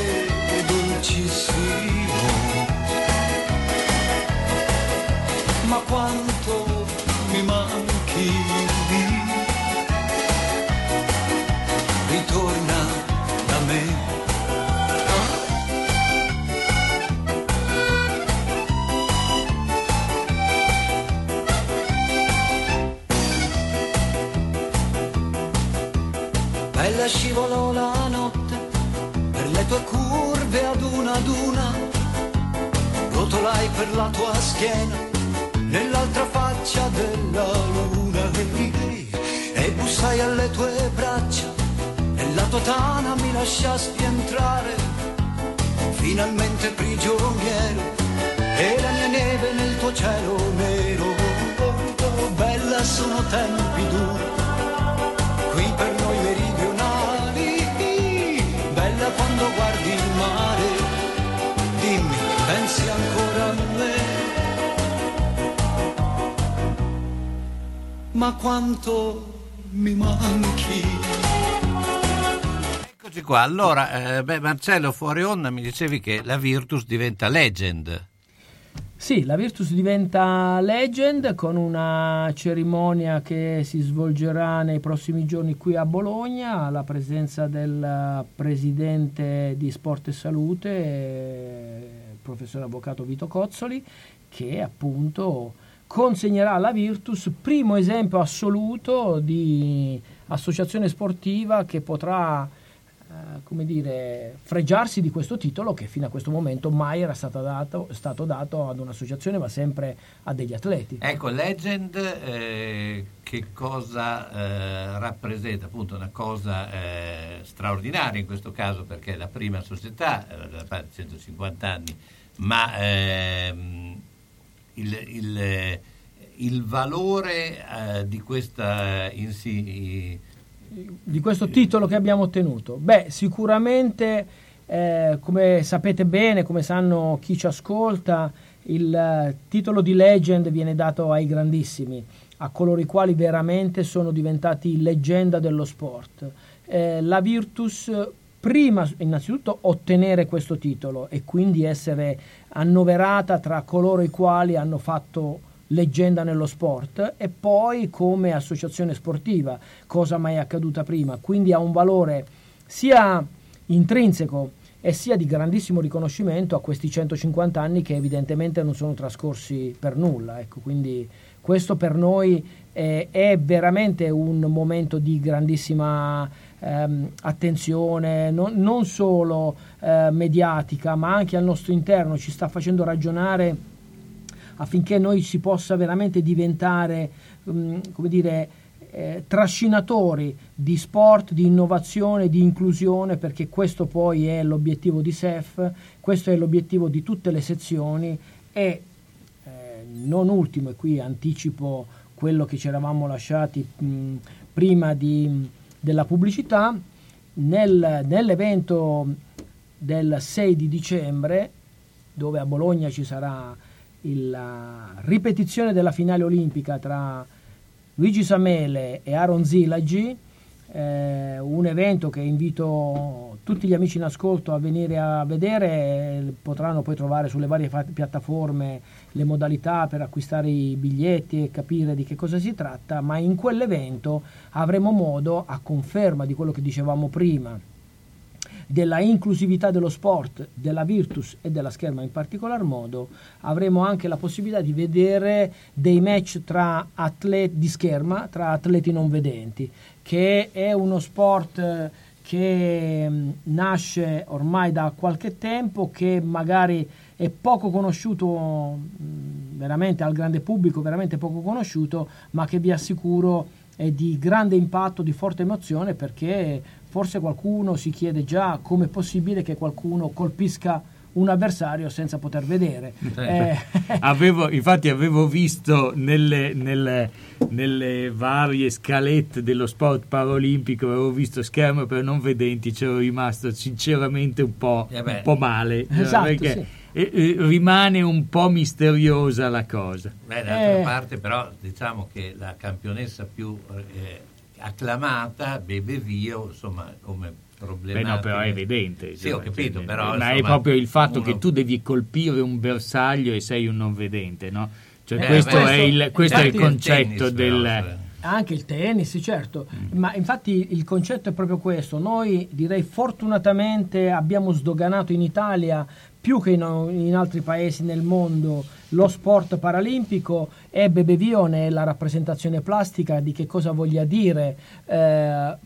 qua. Allora, eh, beh, Marcello, fuori onda mi dicevi che la Virtus diventa legend. Sì, la Virtus diventa legend con una cerimonia che si svolgerà nei prossimi giorni qui a Bologna, alla presenza del presidente di Sport e Salute, eh, il professore avvocato Vito Cozzoli, che appunto consegnerà alla Virtus primo esempio assoluto di associazione sportiva che potrà come dire, fregiarsi di questo titolo che fino a questo momento mai era stato dato, stato dato ad un'associazione ma sempre a degli atleti. Ecco, legend eh, che cosa eh, rappresenta? Appunto una cosa eh, straordinaria in questo caso perché è la prima società, eh, da parte di 150 anni, ma ehm, il, il, il valore eh, di questa in di questo titolo che abbiamo ottenuto? Beh, sicuramente, eh, come sapete bene, come sanno chi ci ascolta, il eh, titolo di legend viene dato ai grandissimi, a coloro i quali veramente sono diventati leggenda dello sport. Eh, la Virtus prima innanzitutto ottenere questo titolo e quindi essere annoverata tra coloro i quali hanno fatto leggenda nello sport e poi come associazione sportiva, cosa mai accaduta prima, quindi ha un valore sia intrinseco e sia di grandissimo riconoscimento a questi 150 anni che evidentemente non sono trascorsi per nulla. Ecco, quindi questo per noi è, è veramente un momento di grandissima ehm, attenzione, non, non solo eh, mediatica, ma anche al nostro interno, ci sta facendo ragionare affinché noi si possa veramente diventare, um, come dire, eh, trascinatori di sport, di innovazione, di inclusione, perché questo poi è l'obiettivo di SEF, questo è l'obiettivo di tutte le sezioni e eh, non ultimo, e qui anticipo quello che ci eravamo lasciati mh, prima di, della pubblicità, nel, nell'evento del 6 di dicembre, dove a Bologna ci sarà la ripetizione della finale olimpica tra Luigi Samele e Aaron Zilagi, eh, un evento che invito tutti gli amici in ascolto a venire a vedere, eh, potranno poi trovare sulle varie fa- piattaforme le modalità per acquistare i biglietti e capire di che cosa si tratta, ma in quell'evento avremo modo, a conferma di quello che dicevamo prima, della inclusività dello sport, della Virtus e della scherma in particolar modo, avremo anche la possibilità di vedere dei match tra atleti di scherma, tra atleti non vedenti, che è uno sport eh, che mh, nasce ormai da qualche tempo, che magari è poco conosciuto mh, veramente al grande pubblico, veramente poco conosciuto, ma che vi assicuro è di grande impatto, di forte emozione perché forse qualcuno si chiede già come è possibile che qualcuno colpisca un avversario senza poter vedere. Eh, Avevo- infatti avevo visto nelle, nelle- nelle varie scalette dello sport paralimpico, avevo visto schermo per non vedenti, c'ero rimasto sinceramente un po', Eh un po' male, Esatto, perché sì. eh, eh, rimane un po' misteriosa la cosa. Beh, d'altra Eh. parte però diciamo che la campionessa più eh, acclamata, Bebe Vio, insomma, come Beh problema. no, però è evidente. Sì, ho insomma, capito, cioè, però... ma è insomma, proprio il fatto uno- che tu devi colpire un bersaglio e sei un non vedente, no? Cioè, Eh, questo, è il, questo è il infatti- concetto Il tennis, del... però, cioè. Anche il tennis, certo, ma infatti il concetto è proprio questo. Noi direi fortunatamente abbiamo sdoganato in Italia più che in, in altri paesi nel mondo lo sport paralimpico e Bebevio è la rappresentazione plastica di che cosa voglia dire eh,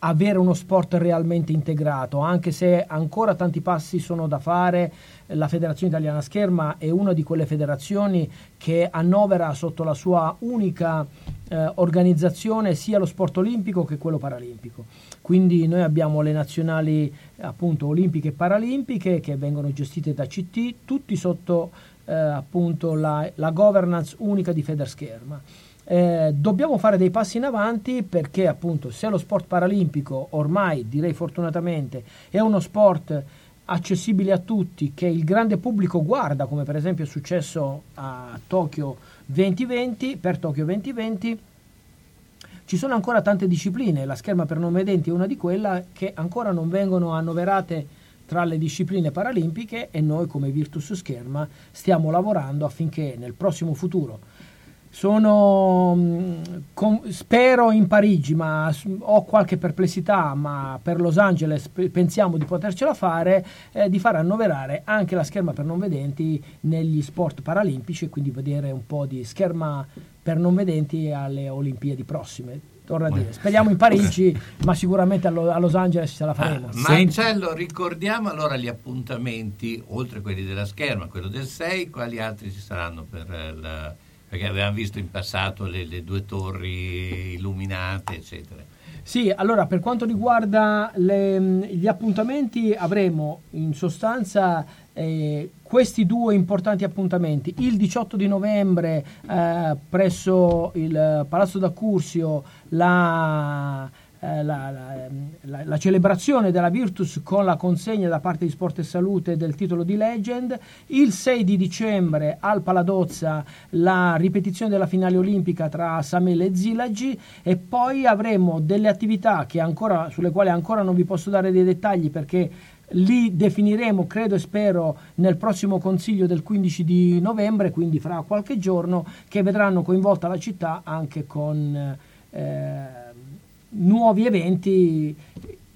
avere uno sport realmente integrato, anche se ancora tanti passi sono da fare. La Federazione Italiana Scherma è una di quelle federazioni che annovera sotto la sua unica eh, organizzazione sia lo sport olimpico che quello paralimpico. Quindi noi abbiamo le nazionali appunto olimpiche e paralimpiche che vengono gestite da CT, tutti sotto eh, appunto la, la governance unica di Federscherma. Eh, dobbiamo fare dei passi in avanti perché appunto se lo sport paralimpico ormai direi fortunatamente è uno sport accessibile a tutti che il grande pubblico guarda come per esempio è successo a Tokyo 2020 per Tokyo 2020 ci sono ancora tante discipline la scherma per non vedenti è una di quelle che ancora non vengono annoverate tra le discipline paralimpiche e noi come Virtus Scherma stiamo lavorando affinché nel prossimo futuro sono mh, con- spero in Parigi, ma ho qualche perplessità, ma per Los Angeles pe- pensiamo di potercela fare, eh, di far annoverare anche la scherma per non vedenti negli sport paralimpici e quindi vedere un po' di scherma per non vedenti alle Olimpiadi prossime. Torno a dire, speriamo in Parigi, ma sicuramente a, Lo- a Los Angeles ce la faremo. Marcello, ricordiamo allora gli appuntamenti, oltre quelli della scherma, quello del 6, quali altri ci saranno per la... perché avevamo visto in passato le, le due torri illuminate, eccetera. Sì, allora per quanto riguarda le- gli appuntamenti avremo in sostanza eh, questi due importanti appuntamenti. Il 18 di novembre eh, presso il Palazzo d'Accursio la, eh, la- la- la- la celebrazione della Virtus con la consegna da parte di Sport e Salute del titolo di Legend. Il 6 di dicembre al Paladozza la ripetizione della finale olimpica tra Samele e Zilagi e poi avremo delle attività ancora, sulle quali ancora non vi posso dare dei dettagli perché li definiremo, credo e spero, nel prossimo consiglio del 15 di novembre, quindi fra qualche giorno, che vedranno coinvolta la città anche con eh, nuovi eventi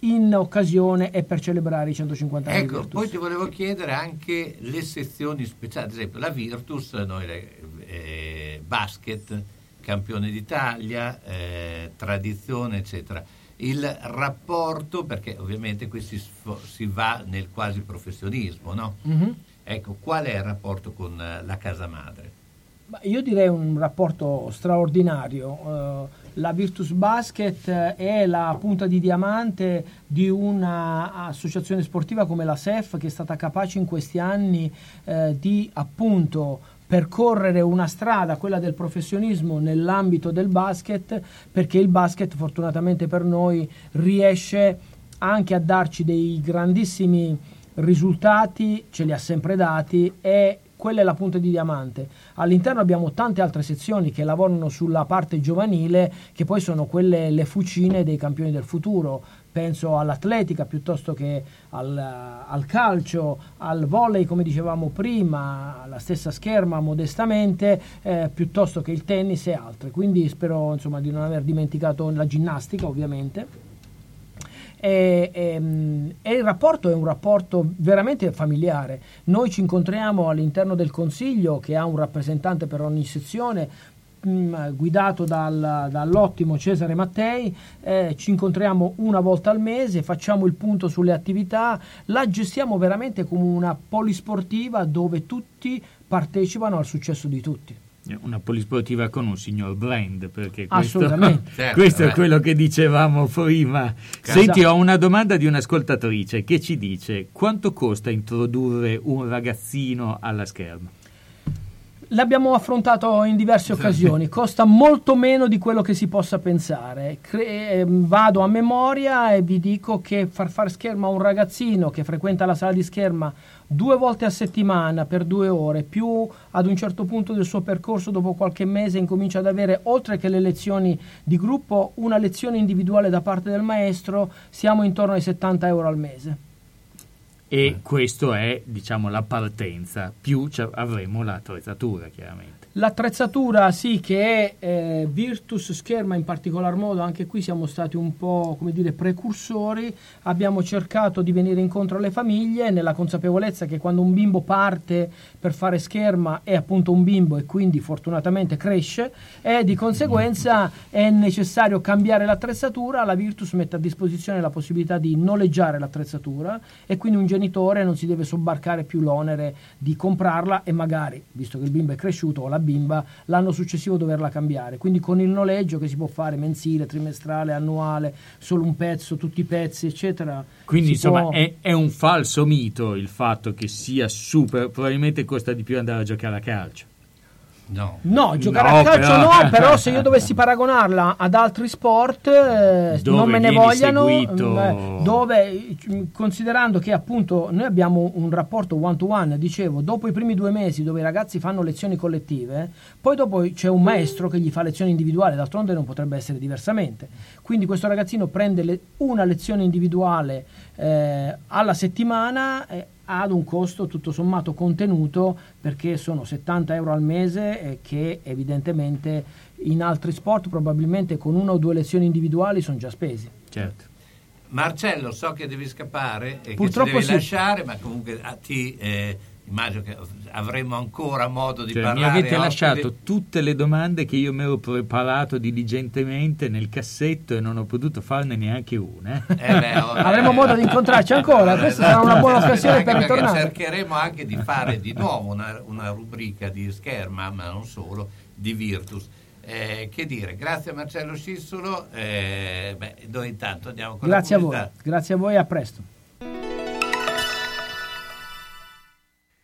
in occasione e per celebrare i 150 anni Ecco, poi ti volevo chiedere anche le sezioni speciali, ad esempio la Virtus, noi eh, basket, campione d'Italia, eh, tradizione, eccetera. Il rapporto, perché ovviamente qui si, si va nel quasi professionismo, no? Mhm. Ecco, qual è il rapporto con eh, la casa madre? Ma Io direi un rapporto straordinario. Eh, la Virtus Basket eh, è la punta di diamante di un'associazione sportiva come la SEF che è stata capace in questi anni di appunto percorrere una strada, quella del professionismo nell'ambito del basket, perché il basket fortunatamente per noi riesce anche a darci dei grandissimi risultati, ce li ha sempre dati e quella è la punta di diamante. All'interno abbiamo tante altre sezioni che lavorano sulla parte giovanile, che poi sono quelle le fucine dei campioni del futuro. Penso all'atletica piuttosto che al, al calcio, al volley, come dicevamo prima, alla stessa scherma modestamente, eh, piuttosto che il tennis e altre. Quindi spero insomma, di non aver dimenticato la ginnastica, ovviamente. E, ehm, e il rapporto è un rapporto veramente familiare. Noi ci incontriamo all'interno del consiglio che ha un rappresentante per ogni sezione. Mh, guidato dal- dall'ottimo Cesare Mattei, eh, ci incontriamo una volta al mese, facciamo il punto sulle attività, la gestiamo veramente come una polisportiva dove tutti partecipano al successo di tutti. Una polisportiva con un signor brand, perché questo, Assolutamente. Certo, questo eh. è quello che dicevamo prima. Senti, ho una domanda di un'ascoltatrice che ci dice quanto costa introdurre un ragazzino alla scherma? L'abbiamo affrontato in diverse occasioni, costa molto meno di quello che si possa pensare. Cre- ehm, vado a memoria e vi dico che far fare scherma a un ragazzino che frequenta la sala di scherma due volte a settimana per due ore, più ad un certo punto del suo percorso, dopo qualche mese, incomincia ad avere, oltre che le lezioni di gruppo, una lezione individuale da parte del maestro, siamo intorno ai 70 euro al mese. E questo è, diciamo, la partenza, più avremo l'attrezzatura, chiaramente. L'attrezzatura sì che è eh, Virtus Scherma in particolar modo, anche qui siamo stati un po' come dire precursori, abbiamo cercato di venire incontro alle famiglie nella consapevolezza che quando un bimbo parte per fare scherma è appunto un bimbo e quindi fortunatamente cresce e di conseguenza è necessario cambiare l'attrezzatura, la Virtus mette a disposizione la possibilità di noleggiare l'attrezzatura e quindi un genitore non si deve sobbarcare più l'onere di comprarla e magari, visto che il bimbo è cresciuto o la bimba, l'anno successivo doverla cambiare. Quindi con il noleggio che si può fare mensile, trimestrale, annuale, solo un pezzo, tutti i pezzi, eccetera. Quindi insomma può- è, è un falso mito il fatto che sia super, probabilmente costa di più andare a giocare a calcio. No. No, giocare No, a calcio però- no, però se io dovessi paragonarla ad altri sport eh, non me ne vogliano, seguito. mm, eh, dove eh, considerando che appunto noi abbiamo un rapporto one to one, dicevo, dopo i primi due mesi dove i ragazzi fanno lezioni collettive, poi dopo c'è un maestro che gli fa lezioni individuali, d'altronde non potrebbe essere diversamente. Quindi questo ragazzino prende le- una lezione individuale eh, alla settimana eh, ad un costo tutto sommato contenuto perché sono 70 euro al mese eh, che evidentemente in altri sport probabilmente con una o due lezioni individuali sono già spesi. Certo. Marcello, so che devi scappare e Purtroppo che ci devi sì. lasciare, ma comunque a ti eh, immagino che avremo ancora modo di Cioè, mi parlare. avete ospiti. lasciato tutte le domande che io mi ero preparato diligentemente nel cassetto e non ho potuto farne neanche una. eh. Eh beh, Avremo eh, modo di incontrarci ancora, questa sarà una buona occasione per perché ritornare. cercheremo anche di fare di nuovo una, una rubrica di scherma, ma non solo, di Virtus. Eh, che dire, grazie a Marcello Scissolo, eh, beh, noi intanto andiamo con Grazie a la voi, pubblicità. grazie a voi e a presto.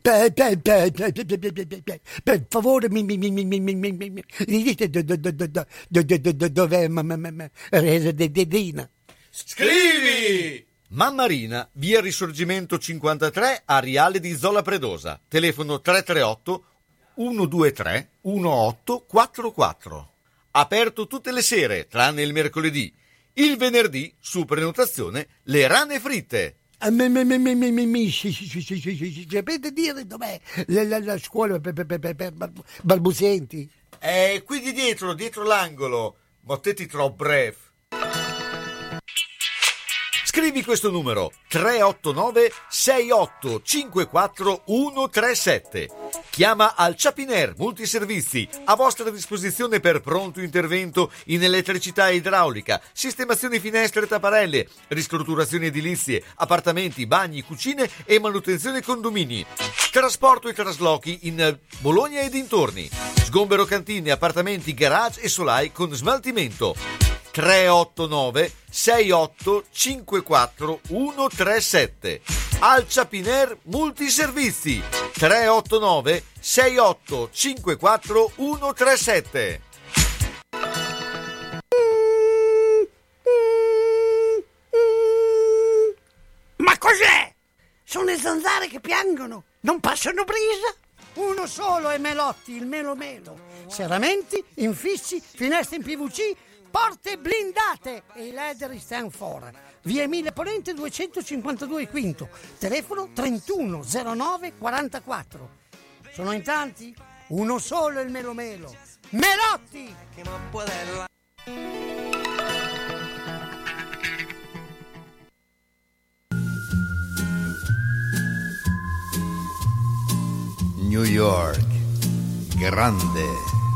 Per, favore, mi, mi, dite do- do- do- do- do- do- do- do- do- dov'è Dedina? Scrivi! Mammarina, via Risorgimento 53, Ariale di Zola Predosa. Telefono 338 123 1844. Aperto tutte le sere, tranne il mercoledì. Il venerdì, su prenotazione, le rane fritte. Ah, Sapete dire dov'è la, scuola per, balbuzienti? Eh, quindi dietro, dietro l'angolo, Mottetti Trop Bref. Scrivi questo numero 389 6854 137. Chiama al Chapiner Multiservizi a vostra disposizione per pronto intervento in elettricità e idraulica, sistemazioni finestre e tapparelle, ristrutturazioni edilizie, appartamenti, bagni, cucine e manutenzione condomini. Trasporto e traslochi in Bologna e dintorni. Sgombero cantine, appartamenti, garage e solai con smaltimento. 389 6854 137 Alcia Piner Multiservizi 389 6854 137 Ma cos'è? Sono le zanzare che piangono, non passano brisa? Uno solo è Melotti, il Melo Melo. Serramenti, infissi, finestre in PVC porte blindate e i leder stand for. Via Emile Ponente 252 Quinto, telefono 3109 44. Sono in tanti? Uno solo il Melo Melo. Melotti! New York, grande.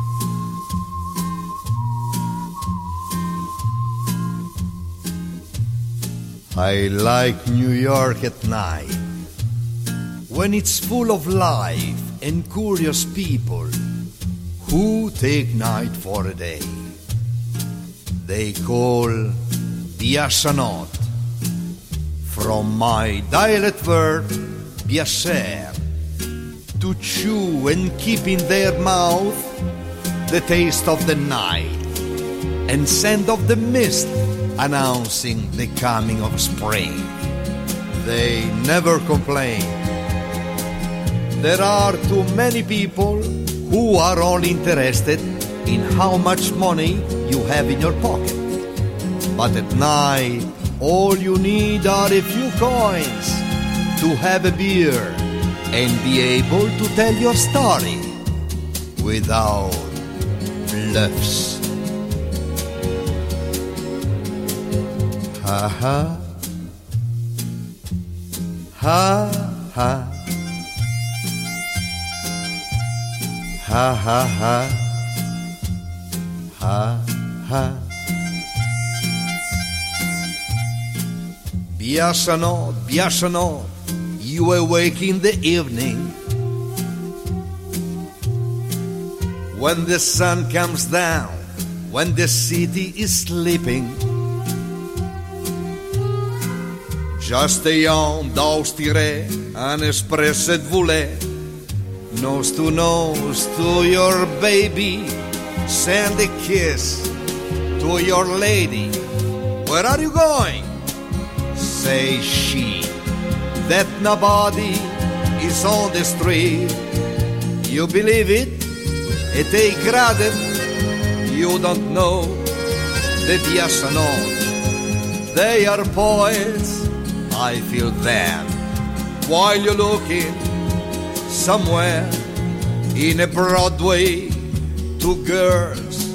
I like New York at night, when it's full of life and curious people who take night for a day. They call Biassanot, from my dialect word, biasser to chew and keep in their mouth the taste of the night and scent of the mist announcing the coming of spring. They never complain. There are too many people who are all interested in how much money you have in your pocket. But at night, all you need are a few coins to have a beer and be able to tell your story without bluffs. Ha ha. Ha ha. Ha ha ha. Ha ha. Biasano, Biasano, you awake in the evening when the sun comes down, when the city is sleeping. Just a yawn d'austire, un espresso et voulait, nose to nose to your baby, send a kiss to your lady. Where are you going? Say she that nobody is on the street. You believe it? E te crede? You don't know the Biasanot. They are poets, I feel them. While you're looking somewhere in a Broadway, two girls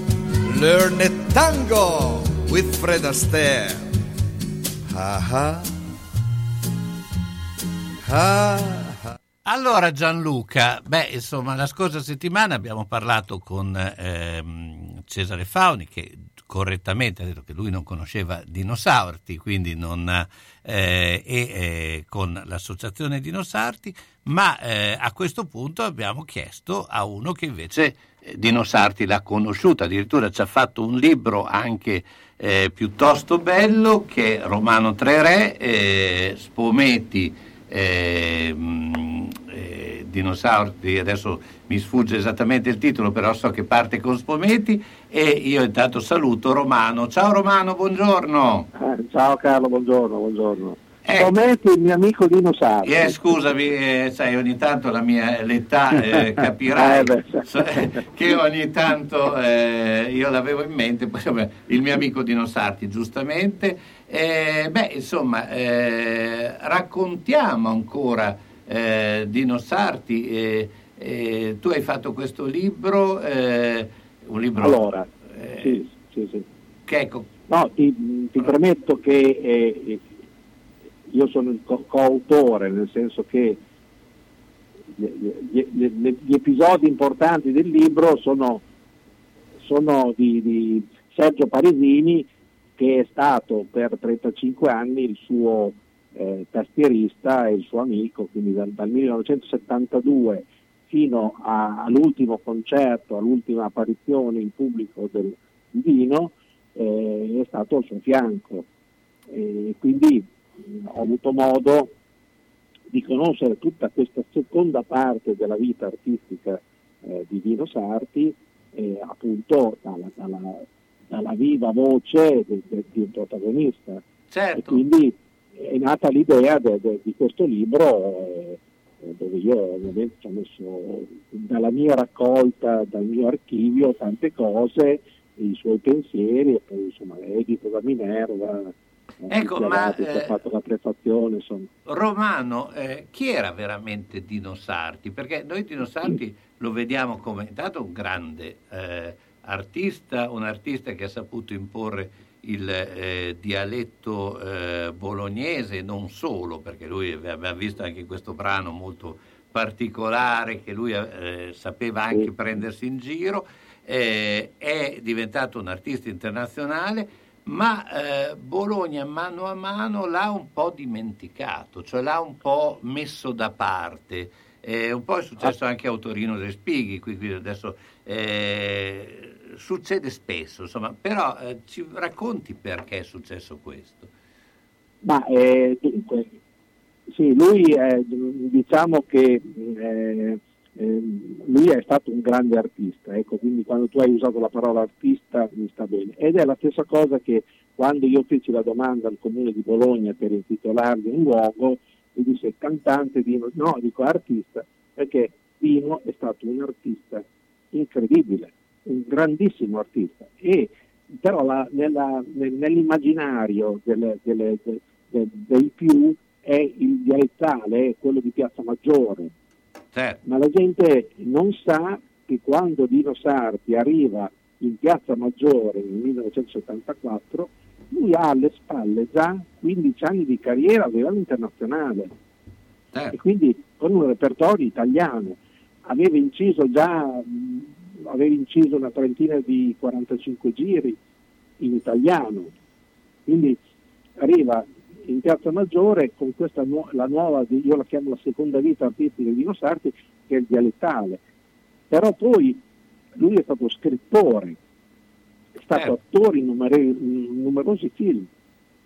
learn a tango with Fred Astaire. Ha. Ha ha. Allora Gianluca, beh insomma la scorsa settimana abbiamo parlato con ehm, Cesare Fauni che correttamente ha detto che lui non conosceva dinosauri, quindi non, eh, e eh, con l'associazione Dinosarti, ma eh, a questo punto abbiamo chiesto a uno che invece eh, Dinosarti l'ha conosciuta, addirittura ci ha fatto un libro anche piuttosto bello che Romano Tre Re, Spometti, eh, mh, eh, dinosauri, adesso mi sfugge esattamente il titolo, però so che parte con Spometti e io intanto saluto Romano. Ciao Romano, buongiorno. Eh, ciao Carlo, buongiorno, buongiorno. Spometti il mio amico dinosauro. Eh, scusami, eh, sai, ogni tanto la mia l'età eh, capirai Eh, beh. so- che ogni tanto eh, io l'avevo in mente, poi vabbè, il mio amico Dinosarti, giustamente. Eh, beh, insomma, eh, raccontiamo ancora eh, Dinosarti. eh, eh, tu hai fatto questo libro, eh, un libro Allora, eh, sì, sì, sì. che ecco, No, ti, ti premetto che eh, io sono il co- coautore, nel senso che gli, gli- gli- gli episodi importanti del libro sono, sono di, di Sergio Paresini, che è stato per 35 anni il suo eh, tastierista e il suo amico, quindi dal, dal 1972 fino a- all'ultimo concerto, all'ultima apparizione in pubblico del Dino, eh, è stato al suo fianco. E quindi ho avuto modo di conoscere tutta questa seconda parte della vita artistica eh, di Dino Sarti, eh, appunto dalla, dalla- dalla viva voce de- de- di un protagonista. Certo. E quindi è nata l'idea de- de- di questo libro eh, dove io ovviamente ci ho messo dalla mia raccolta, dal mio archivio tante cose, i suoi pensieri e poi insomma edito da Minerva. Ecco, Lucia ma, eh, ha fatto la prefazione, insomma. Romano, eh, chi era veramente Dino Sarti? Perché noi Dino Sarti lo vediamo come intanto un grande eh, artista, un artista che ha saputo imporre il eh, dialetto eh, bolognese, non solo, perché lui aveva visto anche questo brano molto particolare che lui eh, sapeva anche prendersi in giro, è diventato un artista internazionale, ma eh, Bologna mano a mano l'ha un po' dimenticato, cioè l'ha un po' messo da parte. Eh, un po' è successo anche a Autorino dei Spighi, qui, qui adesso eh, succede spesso, insomma, però eh, ci racconti perché è successo questo. Ma eh, dunque, sì, lui diciamo che eh, eh, lui è stato un grande artista, ecco, quindi quando tu hai usato la parola artista mi sta bene. Ed è la stessa cosa che quando io feci la domanda al comune di Bologna per intitolargli un luogo, mi disse cantante Dino, no, dico artista, perché Dino è stato un artista incredibile, un grandissimo artista. E però la- nella- nel- nell'immaginario delle- delle- de- de- dei più è il dialettale, è quello di Piazza Maggiore, ma la gente non sa che quando Dino Sarti arriva in Piazza Maggiore nel 1974, lui ha alle spalle già 15 anni di carriera a livello internazionale. E quindi con un repertorio italiano. Aveva inciso già, mh, aveva inciso una trentina di 45 giri in italiano, quindi arriva in Piazza Maggiore con questa nu- la nuova, io la chiamo la seconda vita artistica di Dino Sarti, che è il dialettale. Però poi lui è stato scrittore, è stato attore in, numere- in numerosi film,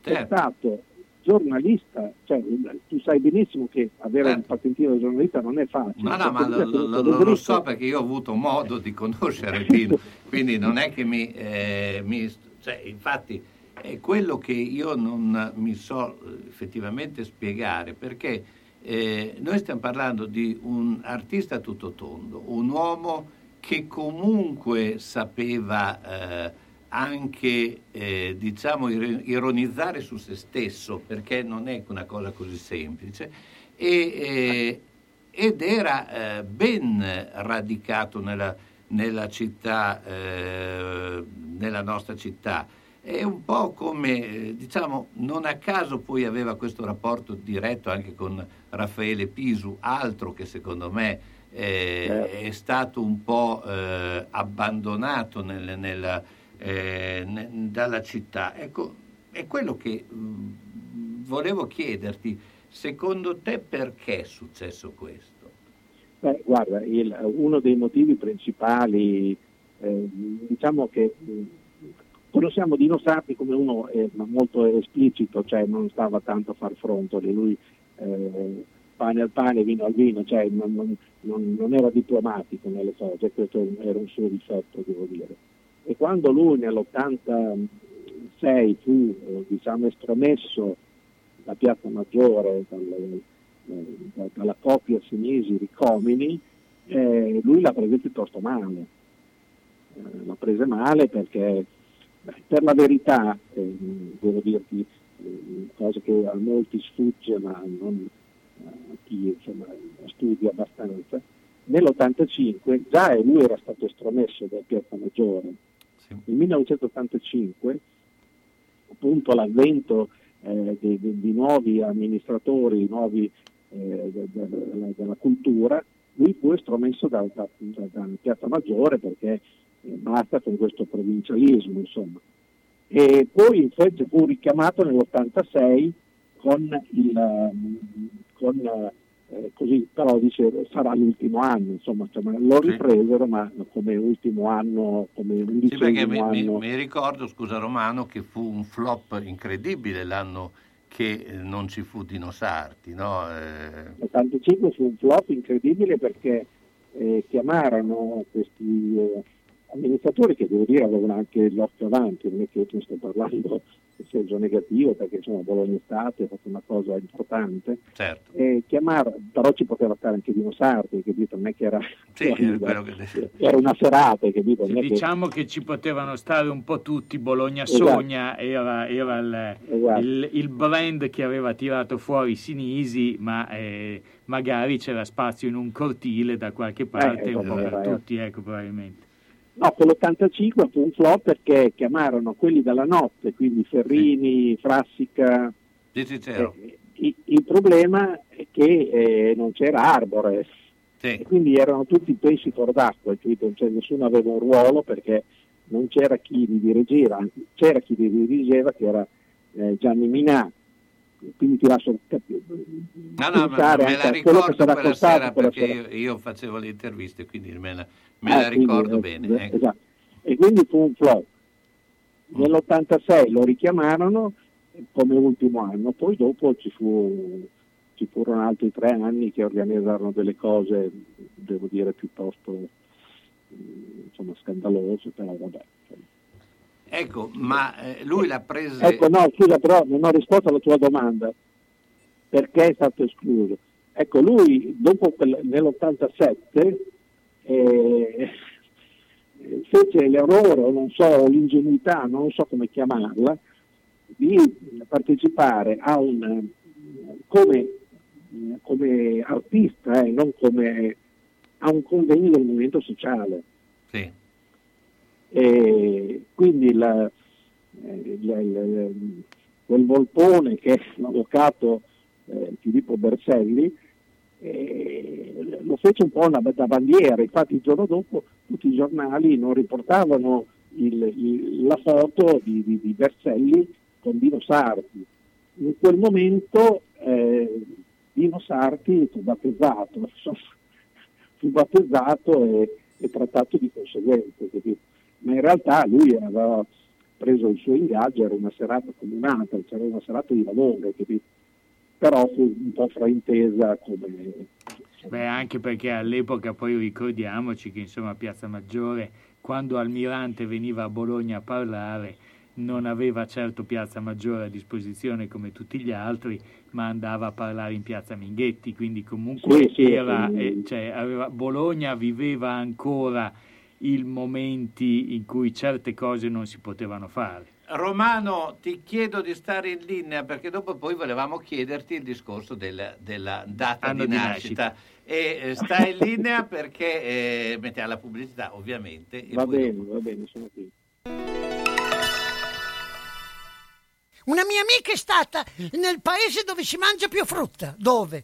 è stato giornalista, cioè, tu sai benissimo che avere un patentino da giornalista non è facile. Ma no, ma perché lo, lo- lo- lo so perché io ho avuto modo di conoscere Dino, quindi non è che mi... eh, mi- cioè, infatti è quello che io non mi so eh, effettivamente spiegare, perché eh, noi stiamo parlando di un artista tutto tondo, un uomo che comunque sapeva eh, anche eh, diciamo ir- ironizzare su se stesso, perché non è una cosa così semplice, e, eh, ed era eh, ben radicato nella, nella città, nella nostra città. È un po' come, eh, diciamo, non a caso poi aveva questo rapporto diretto anche con Raffaele Pisu, altro che secondo me eh, è stato un po' eh, abbandonato nel- nella, eh, ne- dalla città. Ecco, è quello che mh, volevo chiederti, secondo te perché è successo questo? Beh, guarda, il- uno dei motivi principali, eh, diciamo che conosciamo Dino Sarti come uno eh, molto esplicito, cioè non stava tanto a far frontoli, lui eh, pane al pane, vino al vino, cioè non, non- non- non era diplomatico nelle cose, questo era un suo difetto, devo dire. E quando lui nell'86 fu eh, diciamo, estromesso da Piazza Maggiore, dalle- eh, da- dalla coppia Sinisi Ricomini, eh, lui l'ha presa piuttosto male. Eh, l'ha presa male perché, per la verità, eh, devo dirti, eh, cosa che a molti sfugge, ma non a chi insomma, studia abbastanza, nell'85 già lui era stato estromesso da Piazza Maggiore. Nel 1985 appunto l'avvento eh, di, di- di nuovi amministratori, nuovi eh, de- de- della, della cultura, lui fu estromesso da, da- da- da Piazza Maggiore perché basta con questo provincialismo, insomma. E poi invece fu richiamato nell'86 con il ehm, con, eh, così, però dice sarà l'ultimo anno, insomma, cioè, lo ripresero ma come ultimo anno, come Sì, perché mi, mi- anno. mi ricordo, scusa Romano, che fu un flop incredibile l'anno che eh, non ci fu Dino Sarti, no? Eh, L'85 fu un flop incredibile perché eh, chiamarono questi eh, amministratori che devo dire avevano anche l'occhio avanti, non è che io ti sto parlando in senso negativo perché insomma Bologna Estate ha fatto una cosa importante, Certo. e chiamare, però ci poteva stare anche Dino Sardi, capito? Non è che era, Sì, è quello che- era una serata, capito? Non è che- Diciamo che ci potevano stare un po' tutti, Bologna Esatto. Sogna era, era il, Esatto. il- il brand che aveva tirato fuori Sinisi, ma eh, magari c'era spazio in un cortile da qualche parte, Eh, un po' era- per era- tutti, ecco probabilmente. No, quell'85 fu un flop perché chiamarono quelli della notte, quindi Ferrini, Frassica. Sì, sì. Eh, i- il problema è che eh, non c'era Arbore, e quindi erano tutti pesci fuor d'acqua, capito? Cioè, nessuno aveva un ruolo perché non c'era chi li dirigeva, c'era chi li dirigeva che era eh, Gianni Minà. Quindi ti lascio capire. No, no, ma me la ricordo sarà quella sera quella perché sera. io, io facevo le interviste, quindi me la, me Ah, la quindi, ricordo eh, bene. eh, ecco. esatto. E quindi fu un flop. Nell'86 lo richiamarono come ultimo anno, poi dopo ci, fu, ci furono altri tre anni che organizzarono delle cose, devo dire, piuttosto mm, insomma, scandalose, però vabbè. Ecco, ma eh, lui l'ha presa... Ecco, no, scusa, però non ho risposto alla tua domanda. Perché è stato escluso? Ecco, lui dopo quel- nell'87 eh, fece l'errore, o non so, l'ingenuità, non so come chiamarla, di partecipare a un come, come artista, eh, non come a un convegno del movimento sociale. Sì. E quindi la- eh, il- quel Volpone che è l'avvocato eh, Filippo Berselli eh, lo fece un po' una, da bandiera, infatti il giorno dopo tutti i giornali non riportavano il- il- la foto di, di- di Berselli con Dino Sarti. In quel momento eh, Dino Sarti fu battezzato, fu battezzato e, e trattato di conseguenza, capito? Ma in realtà lui aveva preso il suo ingaggio, era una serata come un'altra, c'era una serata di lavoro, capito? però fu un po' fraintesa come... Beh, anche perché all'epoca poi ricordiamoci che insomma Piazza Maggiore, quando Almirante veniva a Bologna a parlare, non aveva certo Piazza Maggiore a disposizione come tutti gli altri, ma andava a parlare in Piazza Minghetti, quindi comunque Sì, sì, era, sì. eh, cioè, aveva- Bologna viveva ancora i momenti in cui certe cose non si potevano fare. Romano, ti chiedo di stare in linea perché dopo poi volevamo chiederti il discorso del- della data di di nascita. E eh, stai in linea perché eh, mettiamo la pubblicità, ovviamente. e Va bene, dopo- va bene, sono qui. Una mia amica è stata nel paese dove si mangia più frutta. Dove?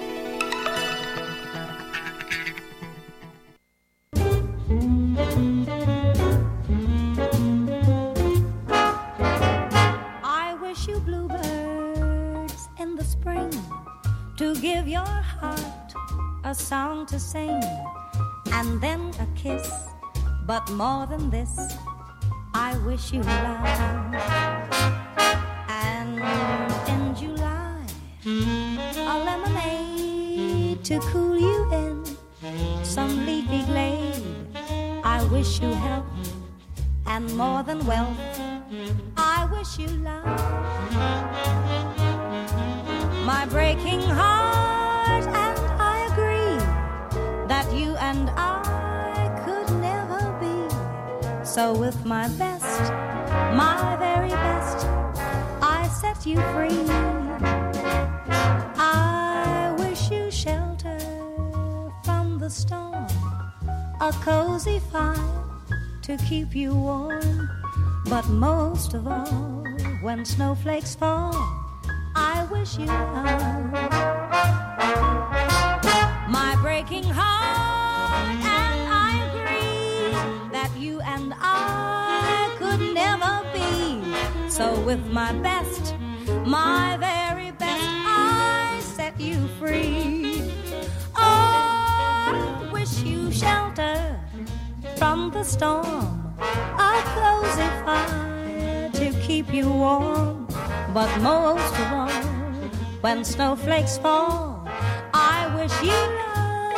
To give your heart a song to sing and then a kiss. But more than this, I wish you love. And in July, a lemonade to cool you in some leafy glade. I wish you health and more than wealth. I wish you love. My breaking heart, and I agree that you and I could never be. So, with my best, my very best, I set you free. I wish you shelter from the storm, a cozy fire to keep you warm. But most of all, when snowflakes fall, wish you love. My breaking heart, and I agree that you and I could never be. So, with my best, my very best, I set you free. Oh, I wish you shelter from the storm, a cozy fire to keep you warm. But most of all, when snowflakes fall, I wish you love.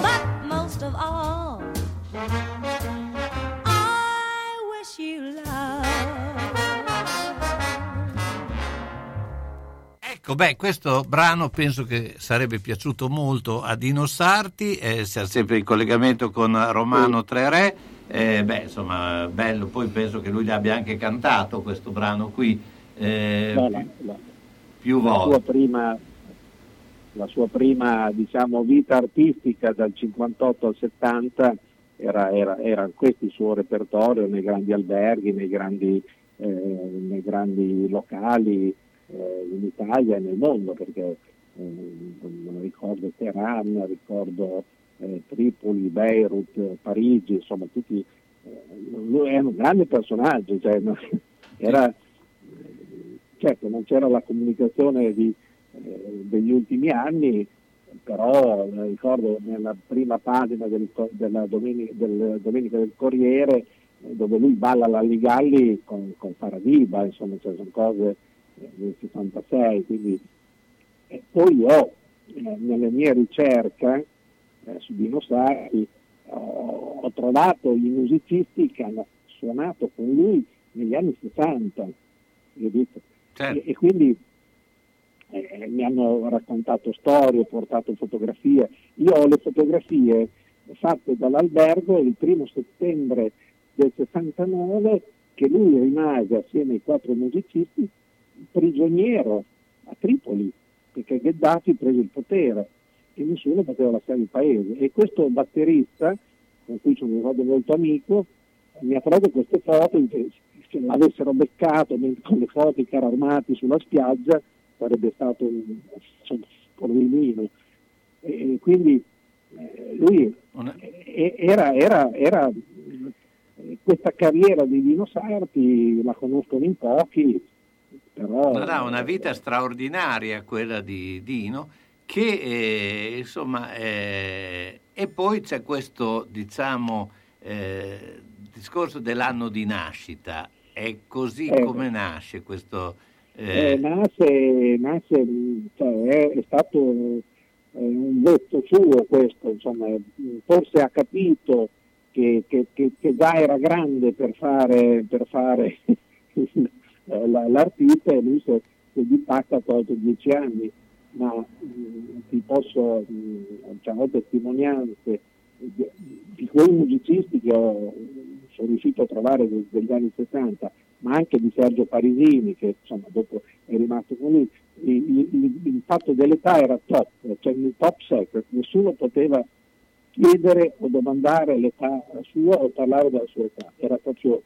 But most of all, I wish you love. Ecco, beh, questo brano penso che sarebbe piaciuto molto a Dino Sarti, eh, sempre in collegamento con Romano Tre Re, eh, beh, insomma, bello, poi penso che lui l'abbia anche cantato questo brano qui, eh, No, la- la- più la sua volte. prima, la sua prima diciamo, vita artistica dal 58 al 70 era, era, era questo il suo repertorio nei grandi alberghi, nei grandi, eh, nei grandi locali eh, in Italia e nel mondo, perché eh, ricordo Teheran, ricordo eh, Tripoli, Beirut, Parigi, insomma tutti eh, lui era un grande personaggio, cioè, era, certo non c'era la comunicazione di, eh, degli ultimi anni, però eh, ricordo nella prima pagina del, della domenica del, Domenica del Corriere eh, dove lui balla l'Alligalli con, con Faradiba, insomma cioè, sono cose eh, del 66, quindi e poi ho nelle mie ricerche su Dino Sarti ho, ho trovato i musicisti che hanno suonato con lui negli anni 60 capito? e, e quindi eh, mi hanno raccontato storie, portato fotografie. Io ho le fotografie fatte dall'albergo il primo settembre del 69 che lui rimase assieme ai quattro musicisti prigioniero a Tripoli perché Gheddafi prese il potere e nessuno poteva lasciare il paese. E questo batterista, con cui sono stato molto amico, mi ha trovato queste foto, che se l'avessero beccato con le foto i carri armati sulla spiaggia sarebbe stato un, insomma, porvimino. E, quindi eh, lui era, era, era questa carriera di Dino Sarti la conoscono in pochi, però... No, una vita straordinaria quella di Dino, che eh, insomma... eh, e poi c'è questo, diciamo, eh, discorso dell'anno di nascita. È così Eh. come nasce questo... Eh, eh, nasce, nasce, cioè, è, è stato eh, un detto suo questo, insomma, forse ha capito che, che- che- che già era grande per fare, per fare la- l'artista e lui si è, si è di pacca ha tolto dieci anni, ma mh, ti posso, mh, cioè, ho testimonianze di, di quei musicisti che ho, sono riuscito a trovare de- degli anni 60, ma anche di Sergio Parisini, che insomma dopo è rimasto con lui. Fatto dell'età era top, cioè il top secret, nessuno poteva chiedere o domandare l'età sua o parlare della sua età, era proprio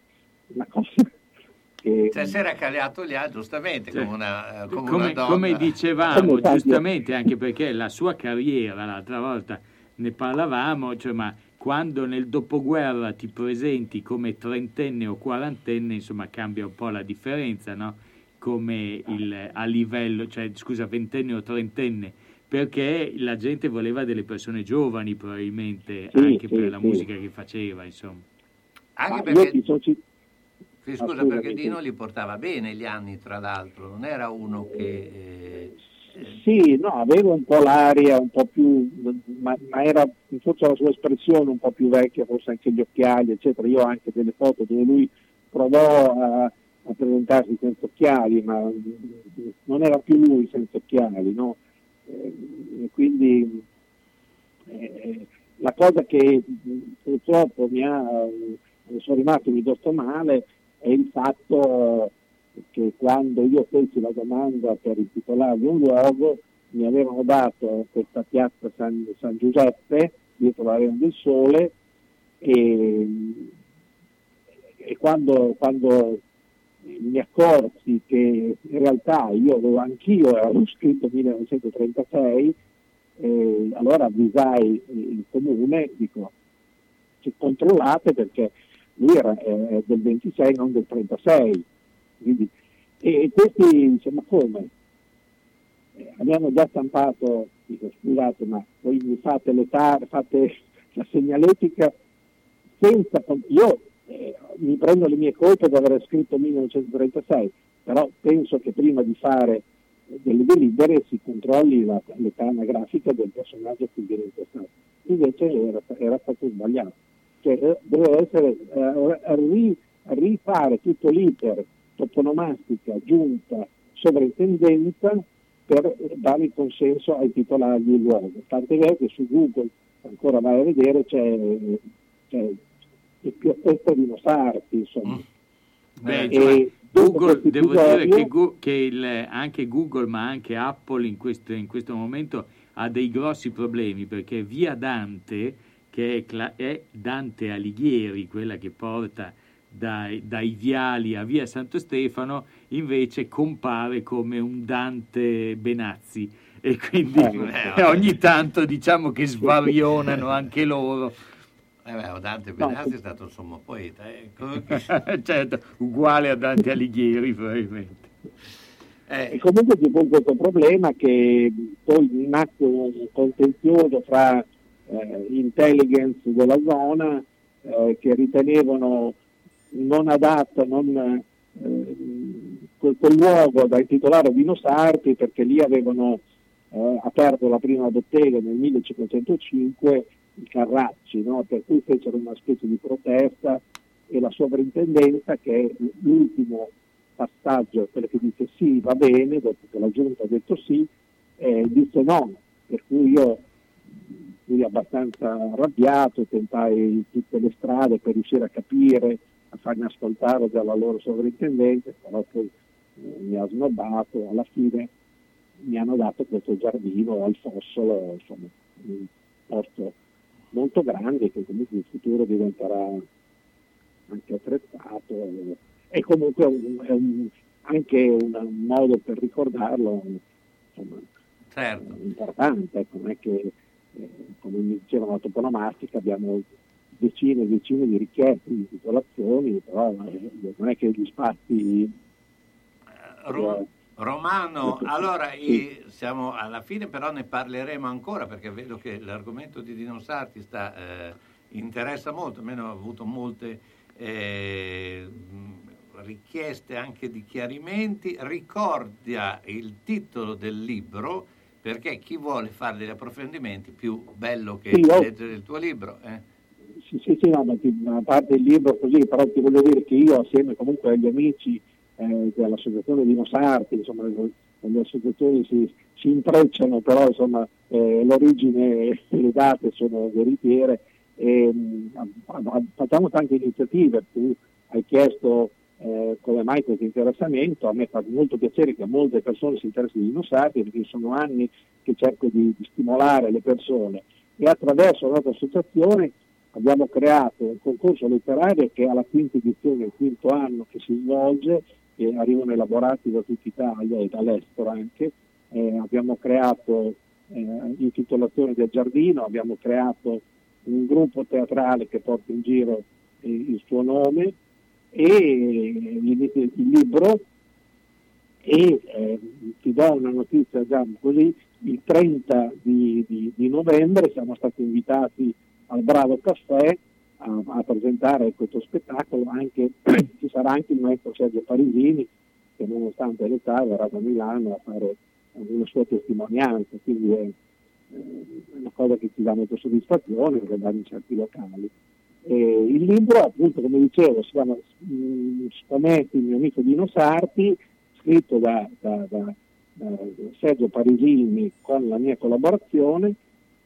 una cosa che... cioè, si era cagliato gli altri, giustamente, come una, come una come, donna. come dicevamo, Come tanti- giustamente, anche perché la sua carriera, l'altra volta ne parlavamo, cioè, ma quando nel dopoguerra ti presenti come trentenne o quarantenne, insomma, cambia un po' la differenza, no? Come il, a livello, cioè, scusa, ventenne o trentenne, perché la gente voleva delle persone giovani, probabilmente, Sì, anche sì, per la sì. musica che faceva, insomma. Anche Ma perché, sì, scusa, perché Dino li portava bene gli anni, tra l'altro, non era uno che... eh, Sì, no, aveva un po' l'aria, un po' più, ma, ma era forse la sua espressione un po' più vecchia, forse anche gli occhiali, eccetera. Io ho anche delle foto dove lui provò a, a presentarsi senza occhiali, ma non era più lui senza occhiali, no? Eh, e quindi eh, la cosa che purtroppo mi ha, sono rimasto piuttosto male è il fatto che quando io feci la domanda per intitolargli un luogo mi avevano dato questa piazza San, San Giuseppe dietro l'Arena del Sole e, e quando, quando mi accorsi che in realtà io avevo anch'io avevo scritto 1936 eh, allora avvisai il comune dico controllate perché lui era eh, del 26 non del 36 quindi, e, e questi diciamo come? Eh, abbiamo già stampato dico scusate ma voi fate l'età fate la segnaletica senza io eh, mi prendo le mie colpe di aver scritto 1936 però penso che prima di fare delle delibere si controlli la- l'età anagrafica del personaggio che viene intestato invece era, era stato sbagliato. Cioè eh, doveva essere eh, ri- rifare tutto l'iter toponomastica, giunta, sovrintendenza per dare il consenso ai titolari del luogo. Tant'è vero che su Google, ancora vai a vedere, c'è, c'è il piazzetta di Nosarti, insomma. Beh, cioè, dopo Google, devo dire che, Gu- che il- anche Google, ma anche Apple in questo, in questo momento ha dei grossi problemi perché via Dante, che è, cla- è Dante Alighieri, quella che porta dai, dai viali a via Santo Stefano, invece compare come un Dante Benazzi. E quindi Eh, ogni tanto diciamo che svarionano anche loro. Eh beh, Dante Benazzi è stato un sommo poeta. eh, certo, uguale a Dante Alighieri probabilmente. E comunque ci fu questo problema che poi nacque un contenzioso fra eh, intelligence della zona eh, che ritenevano non adatta non, eh, quel, quel luogo da intitolare Vino Sarti perché lì avevano eh, aperto la prima bottega nel 1505 i Carracci, no? per cui fecero una specie di protesta e la sovrintendenza che è l'ultimo passaggio, quello che dice sì va bene, dopo che la giunta ha detto sì, eh, disse no, per cui io fui abbastanza arrabbiato, tentai tutte le strade per riuscire a capire, a farmi ascoltare dalla loro sovrintendenza, però poi eh, mi ha snobbato, alla fine mi hanno dato questo giardino al Fossolo, insomma, un posto molto grande che comunque in futuro diventerà anche attrezzato e comunque è un, è un, anche un, un modo per ricordarlo insomma, Certo. importante, ecco, non è che eh, come mi dicevano la toponomastica abbiamo decine e decine di richieste di titolazioni, però eh, non è che gli spazi Ro- Romano, Sì. allora i- siamo alla fine, però ne parleremo ancora perché vedo che l'argomento di Dino Sarti sta, eh, interessa molto, almeno ho avuto molte eh, richieste anche di chiarimenti. Ricordia il titolo del libro perché chi vuole fare degli approfondimenti più bello che Sì, leggere il tuo libro. eh. Sì, sì, sì, no, ma a parte il libro così, però ti voglio dire che io assieme comunque agli amici eh, dell'associazione Dino Sarti, insomma, le, associazioni si, si intrecciano, però insomma eh, l'origine e le date sono veritiere. E, mh, facciamo tante iniziative, tu hai chiesto eh, come mai questo interessamento, a me fa molto piacere che molte persone si interessino di Dino Sarti perché sono anni che cerco di, di stimolare le persone. E attraverso la nostra associazione abbiamo creato un concorso letterario che è la quinta edizione, il quinto anno che si svolge, che arrivano elaborati da tutta Italia e dall'estero anche. Eh, abbiamo creato eh, intitolazione del giardino, abbiamo creato un gruppo teatrale che porta in giro eh, il suo nome e il, il libro e eh, ti do una notizia già così, il 30 di, di- di novembre siamo stati invitati al Bravo Caffè a, a presentare questo spettacolo, anche, ci sarà anche il maestro Sergio Parisini che nonostante l'età verrà da Milano a fare una sua testimonianza, quindi è eh, una cosa che ci dà molta soddisfazione vedere in certi locali. E il libro, appunto, come dicevo, si chiama mm, Scommetti, il mio amico Dino Sarti, scritto da, da- da- da Sergio Parisini con la mia collaborazione.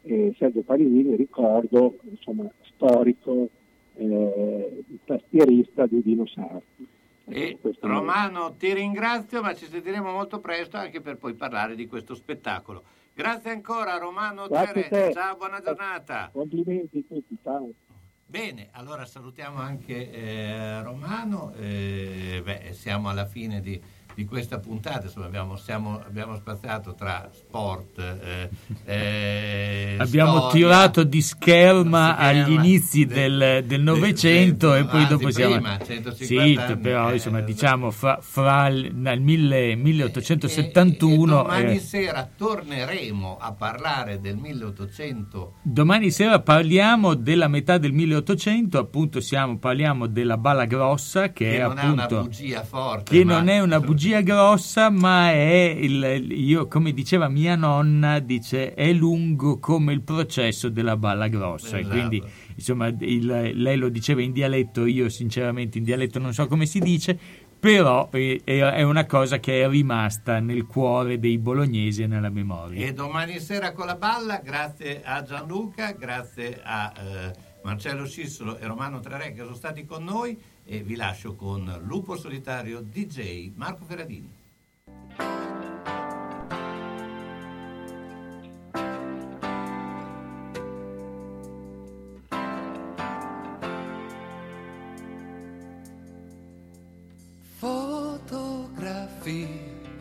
E Sergio Parisini, ricordo, insomma, storico, eh, tastierista di Dino Sarti. E Questo- Romano, ti ringrazio, ma ci sentiremo molto presto anche per poi parlare di questo spettacolo. Grazie ancora Romano te. Ciao, buona giornata. Complimenti a tutti, ciao. Bene, allora salutiamo anche eh, Romano. eh, beh, siamo alla fine di, di questa puntata, insomma, abbiamo, siamo- abbiamo spaziato tra sport, eh, eh, Abbiamo storia, tirato di scherma scherma agli inizi del- del, Novecento e poi dopo siamo... prima, 150 Sì, anni, però eh, insomma diciamo fra, fra il nel 1000 1871... Domani eh, sera torneremo a parlare del 1800. Domani sera parliamo della metà del 1800, appunto siamo, parliamo della Bala Grossa che, Che è non è una appunto bugia forte. che non è una bugia grossa, ma è il, io, come diceva mia nonna, dice è lungo come il processo della Balla Grossa. E Esatto. quindi, insomma, il- lei lo diceva in dialetto, io sinceramente in dialetto non so come si dice, però eh, è, una cosa che è rimasta nel cuore dei bolognesi e nella memoria. E domani sera con la balla, grazie a Gianluca, grazie a eh, Marcello Scissolo e Romano Trerè che sono stati con noi e vi lascio con Lupo Solitario DJ Marco Ferradini. Fotografie,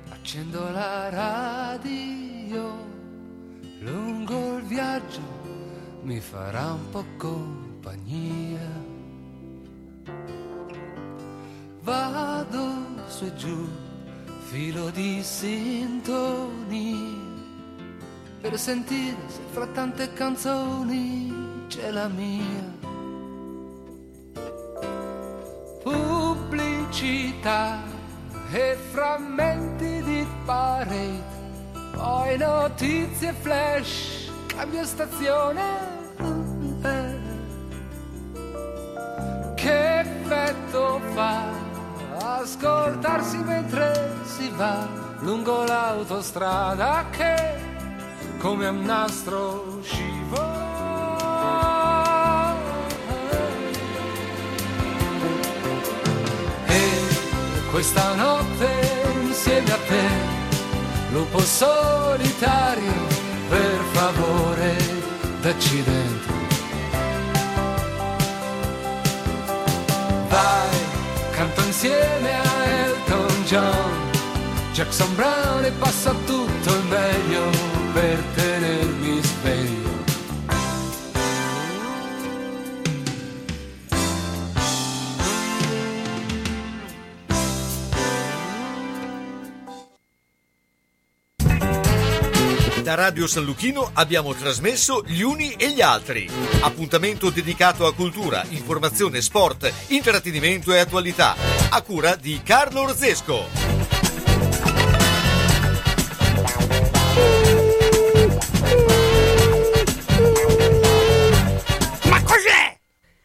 accendo la radio, lungo il viaggio mi farà un po' compagnia. Vado su e giù, filo di sintonia, per sentire se fra tante canzoni c'è la mia. pubblicità e frammenti di parade, poi notizie flash, cambio stazione. Che effetto fa ascoltarsi mentre si va lungo l'autostrada che come un nastro scivola. E questa notte insieme a te lupo solitario, per favore, dacci dentro. Vai, canto insieme a Elton John, Jackson Brown e passa tutto il meglio per tenermi Radio San Luchino abbiamo trasmesso Gli Uni e gli Altri. Appuntamento dedicato a cultura, informazione, sport, intrattenimento e attualità. A cura di Carlo Orzesco. Ma cos'è?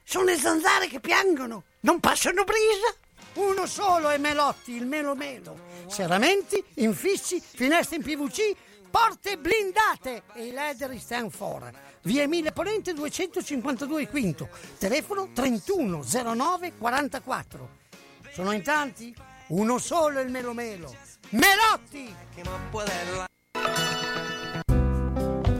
Sono le zanzare che piangono, non passano brisa. Uno solo è Melotti, il Melo Melo. Serramenti, infissi, finestre in PVC, porte blindate e i leder stand for. Via Emile Ponente 252 Quinto, telefono 3109 44. Sono in tanti? Uno solo il Melo Melo. Melotti!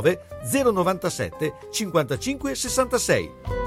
097 55 66.